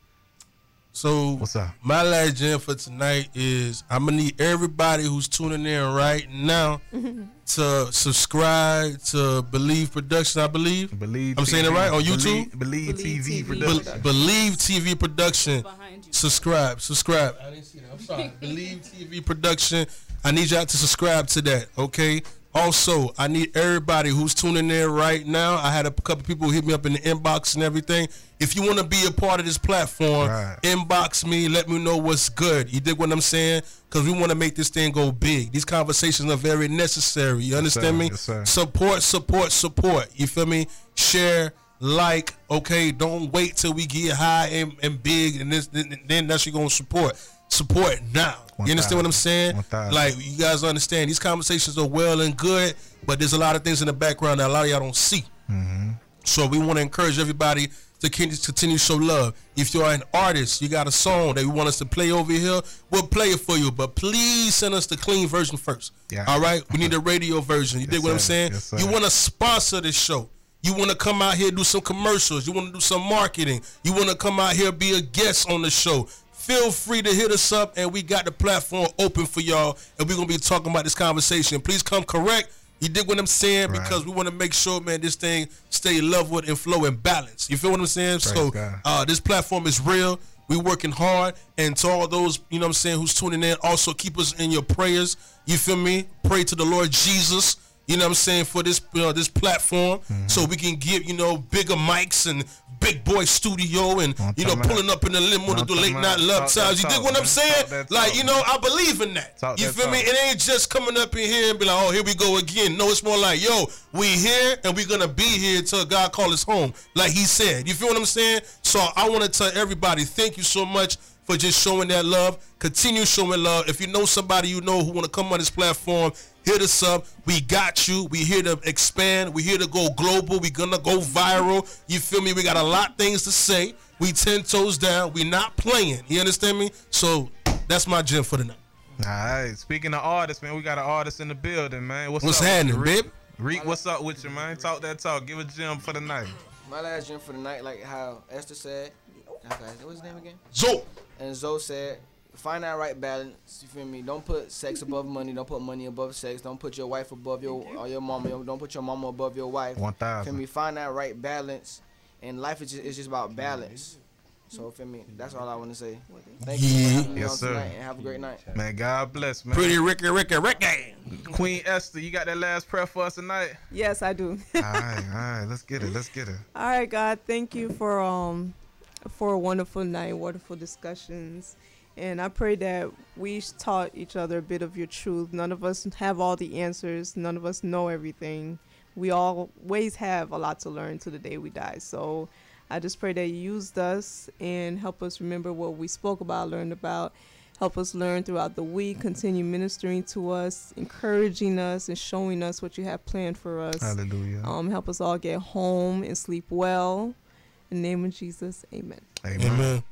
so What's up? my last gem for tonight is I'm gonna need everybody who's tuning in right now to subscribe to Believe Production. I believe Believe. I'm saying it right? On YouTube? Believe, Believe TV, TV. production. Be- Believe TV Production. Subscribe, subscribe. I didn't see that. I'm sorry. Believe TV Production. I need y'all to subscribe to that, okay? Also, I need everybody who's tuning in right now. I had a couple people hit me up in the inbox and everything. If you want to be a part of this platform, Right. inbox me. Let me know what's good. You dig what I'm saying? Because we want to make this thing go big. These conversations are very necessary. You understand sir. me? Yes, sir. Support, support, support. You feel me? Share, like, okay? Don't wait till we get high and, and big and this then, then that's you're gonna support. Support now. You understand what I'm saying? Like you guys understand these conversations are well and good, but there's a lot of things in the background that a lot of y'all don't see. So we want to encourage everybody to continue to show love. If you're an artist, you got a song that you want us to play over here, we'll play it for you. But please send us the clean version first. Yeah. All right? We need a radio version. You dig what I'm saying? Yes, you want to sponsor this show. You want to come out here do some commercials. You want to do some marketing. You want to come out here be a guest on the show. Feel free to hit us up, and we got the platform open for y'all, and we're gonna be talking about this conversation. Please come correct. You dig what I'm saying? Right. Because we want to make sure, man, this thing stay leveled and flow and balance. You feel what I'm saying? so, God. uh, this platform is real. We working hard, and to all those, you know what I'm saying, who's tuning in, also keep us in your prayers. You feel me? Pray to the Lord Jesus. You know what I'm saying for this, you know, this platform, Mm-hmm. so we can get you know bigger mics and big boy studio, and I'm you know pulling up in the limo to do late night love ties. You dig what I'm saying? Talk Like talk, you know. I believe in that. Talk you feel me? It ain't just coming up in here and be like, oh, here we go again. No, it's more like, yo, we here and we gonna be here till God call us home, like He said. You feel what I'm saying? So I want to tell everybody, thank you so much for just showing that love. Continue showing love. If you know somebody you know who want to come on this platform, hit us up. We got you. We here to expand. We here to go global. We gonna go viral. You feel me? We got a lot things to say. We ten toes down. We not playing. You understand me? So that's my gym for the night. All right. Speaking of artists, man, we got an artist in the building, man. What's, What's up happening, you, Reek? babe? Reek, what's up with you, man? Talk that talk. Give a gym for the night. My last gym for the night, like how Esther said, Okay, what's his name again? Zoe. And Zoe said, find that right balance. You feel me? Don't put sex above money. Don't put money above sex. Don't put your wife above your or your mama. Don't put your mama above your wife. One Feel me? Find that right balance. And life is just, it's just about balance. So feel me? That's all I want to say. Thank you for me Yes, on sir. tonight and have a great night. Man, God bless, man. Pretty Ricky, Ricky, Ricky. Queen Esther, you got that last prayer for us tonight? Yes, I do. all right, all right, let's get it, let's get it. All right, God, thank you for um for a wonderful night, wonderful discussions. And I pray that we taught each other a bit of your truth. None of us have all the answers. None of us know everything. We always have a lot to learn to the day we die. So I just pray that you used us and help us remember what we spoke about, learned about. Help us learn throughout the week. Continue ministering to us, encouraging us, and showing us what you have planned for us. Hallelujah. Um, help us all get home and sleep well. In the name of Jesus, amen. Amen. Amen.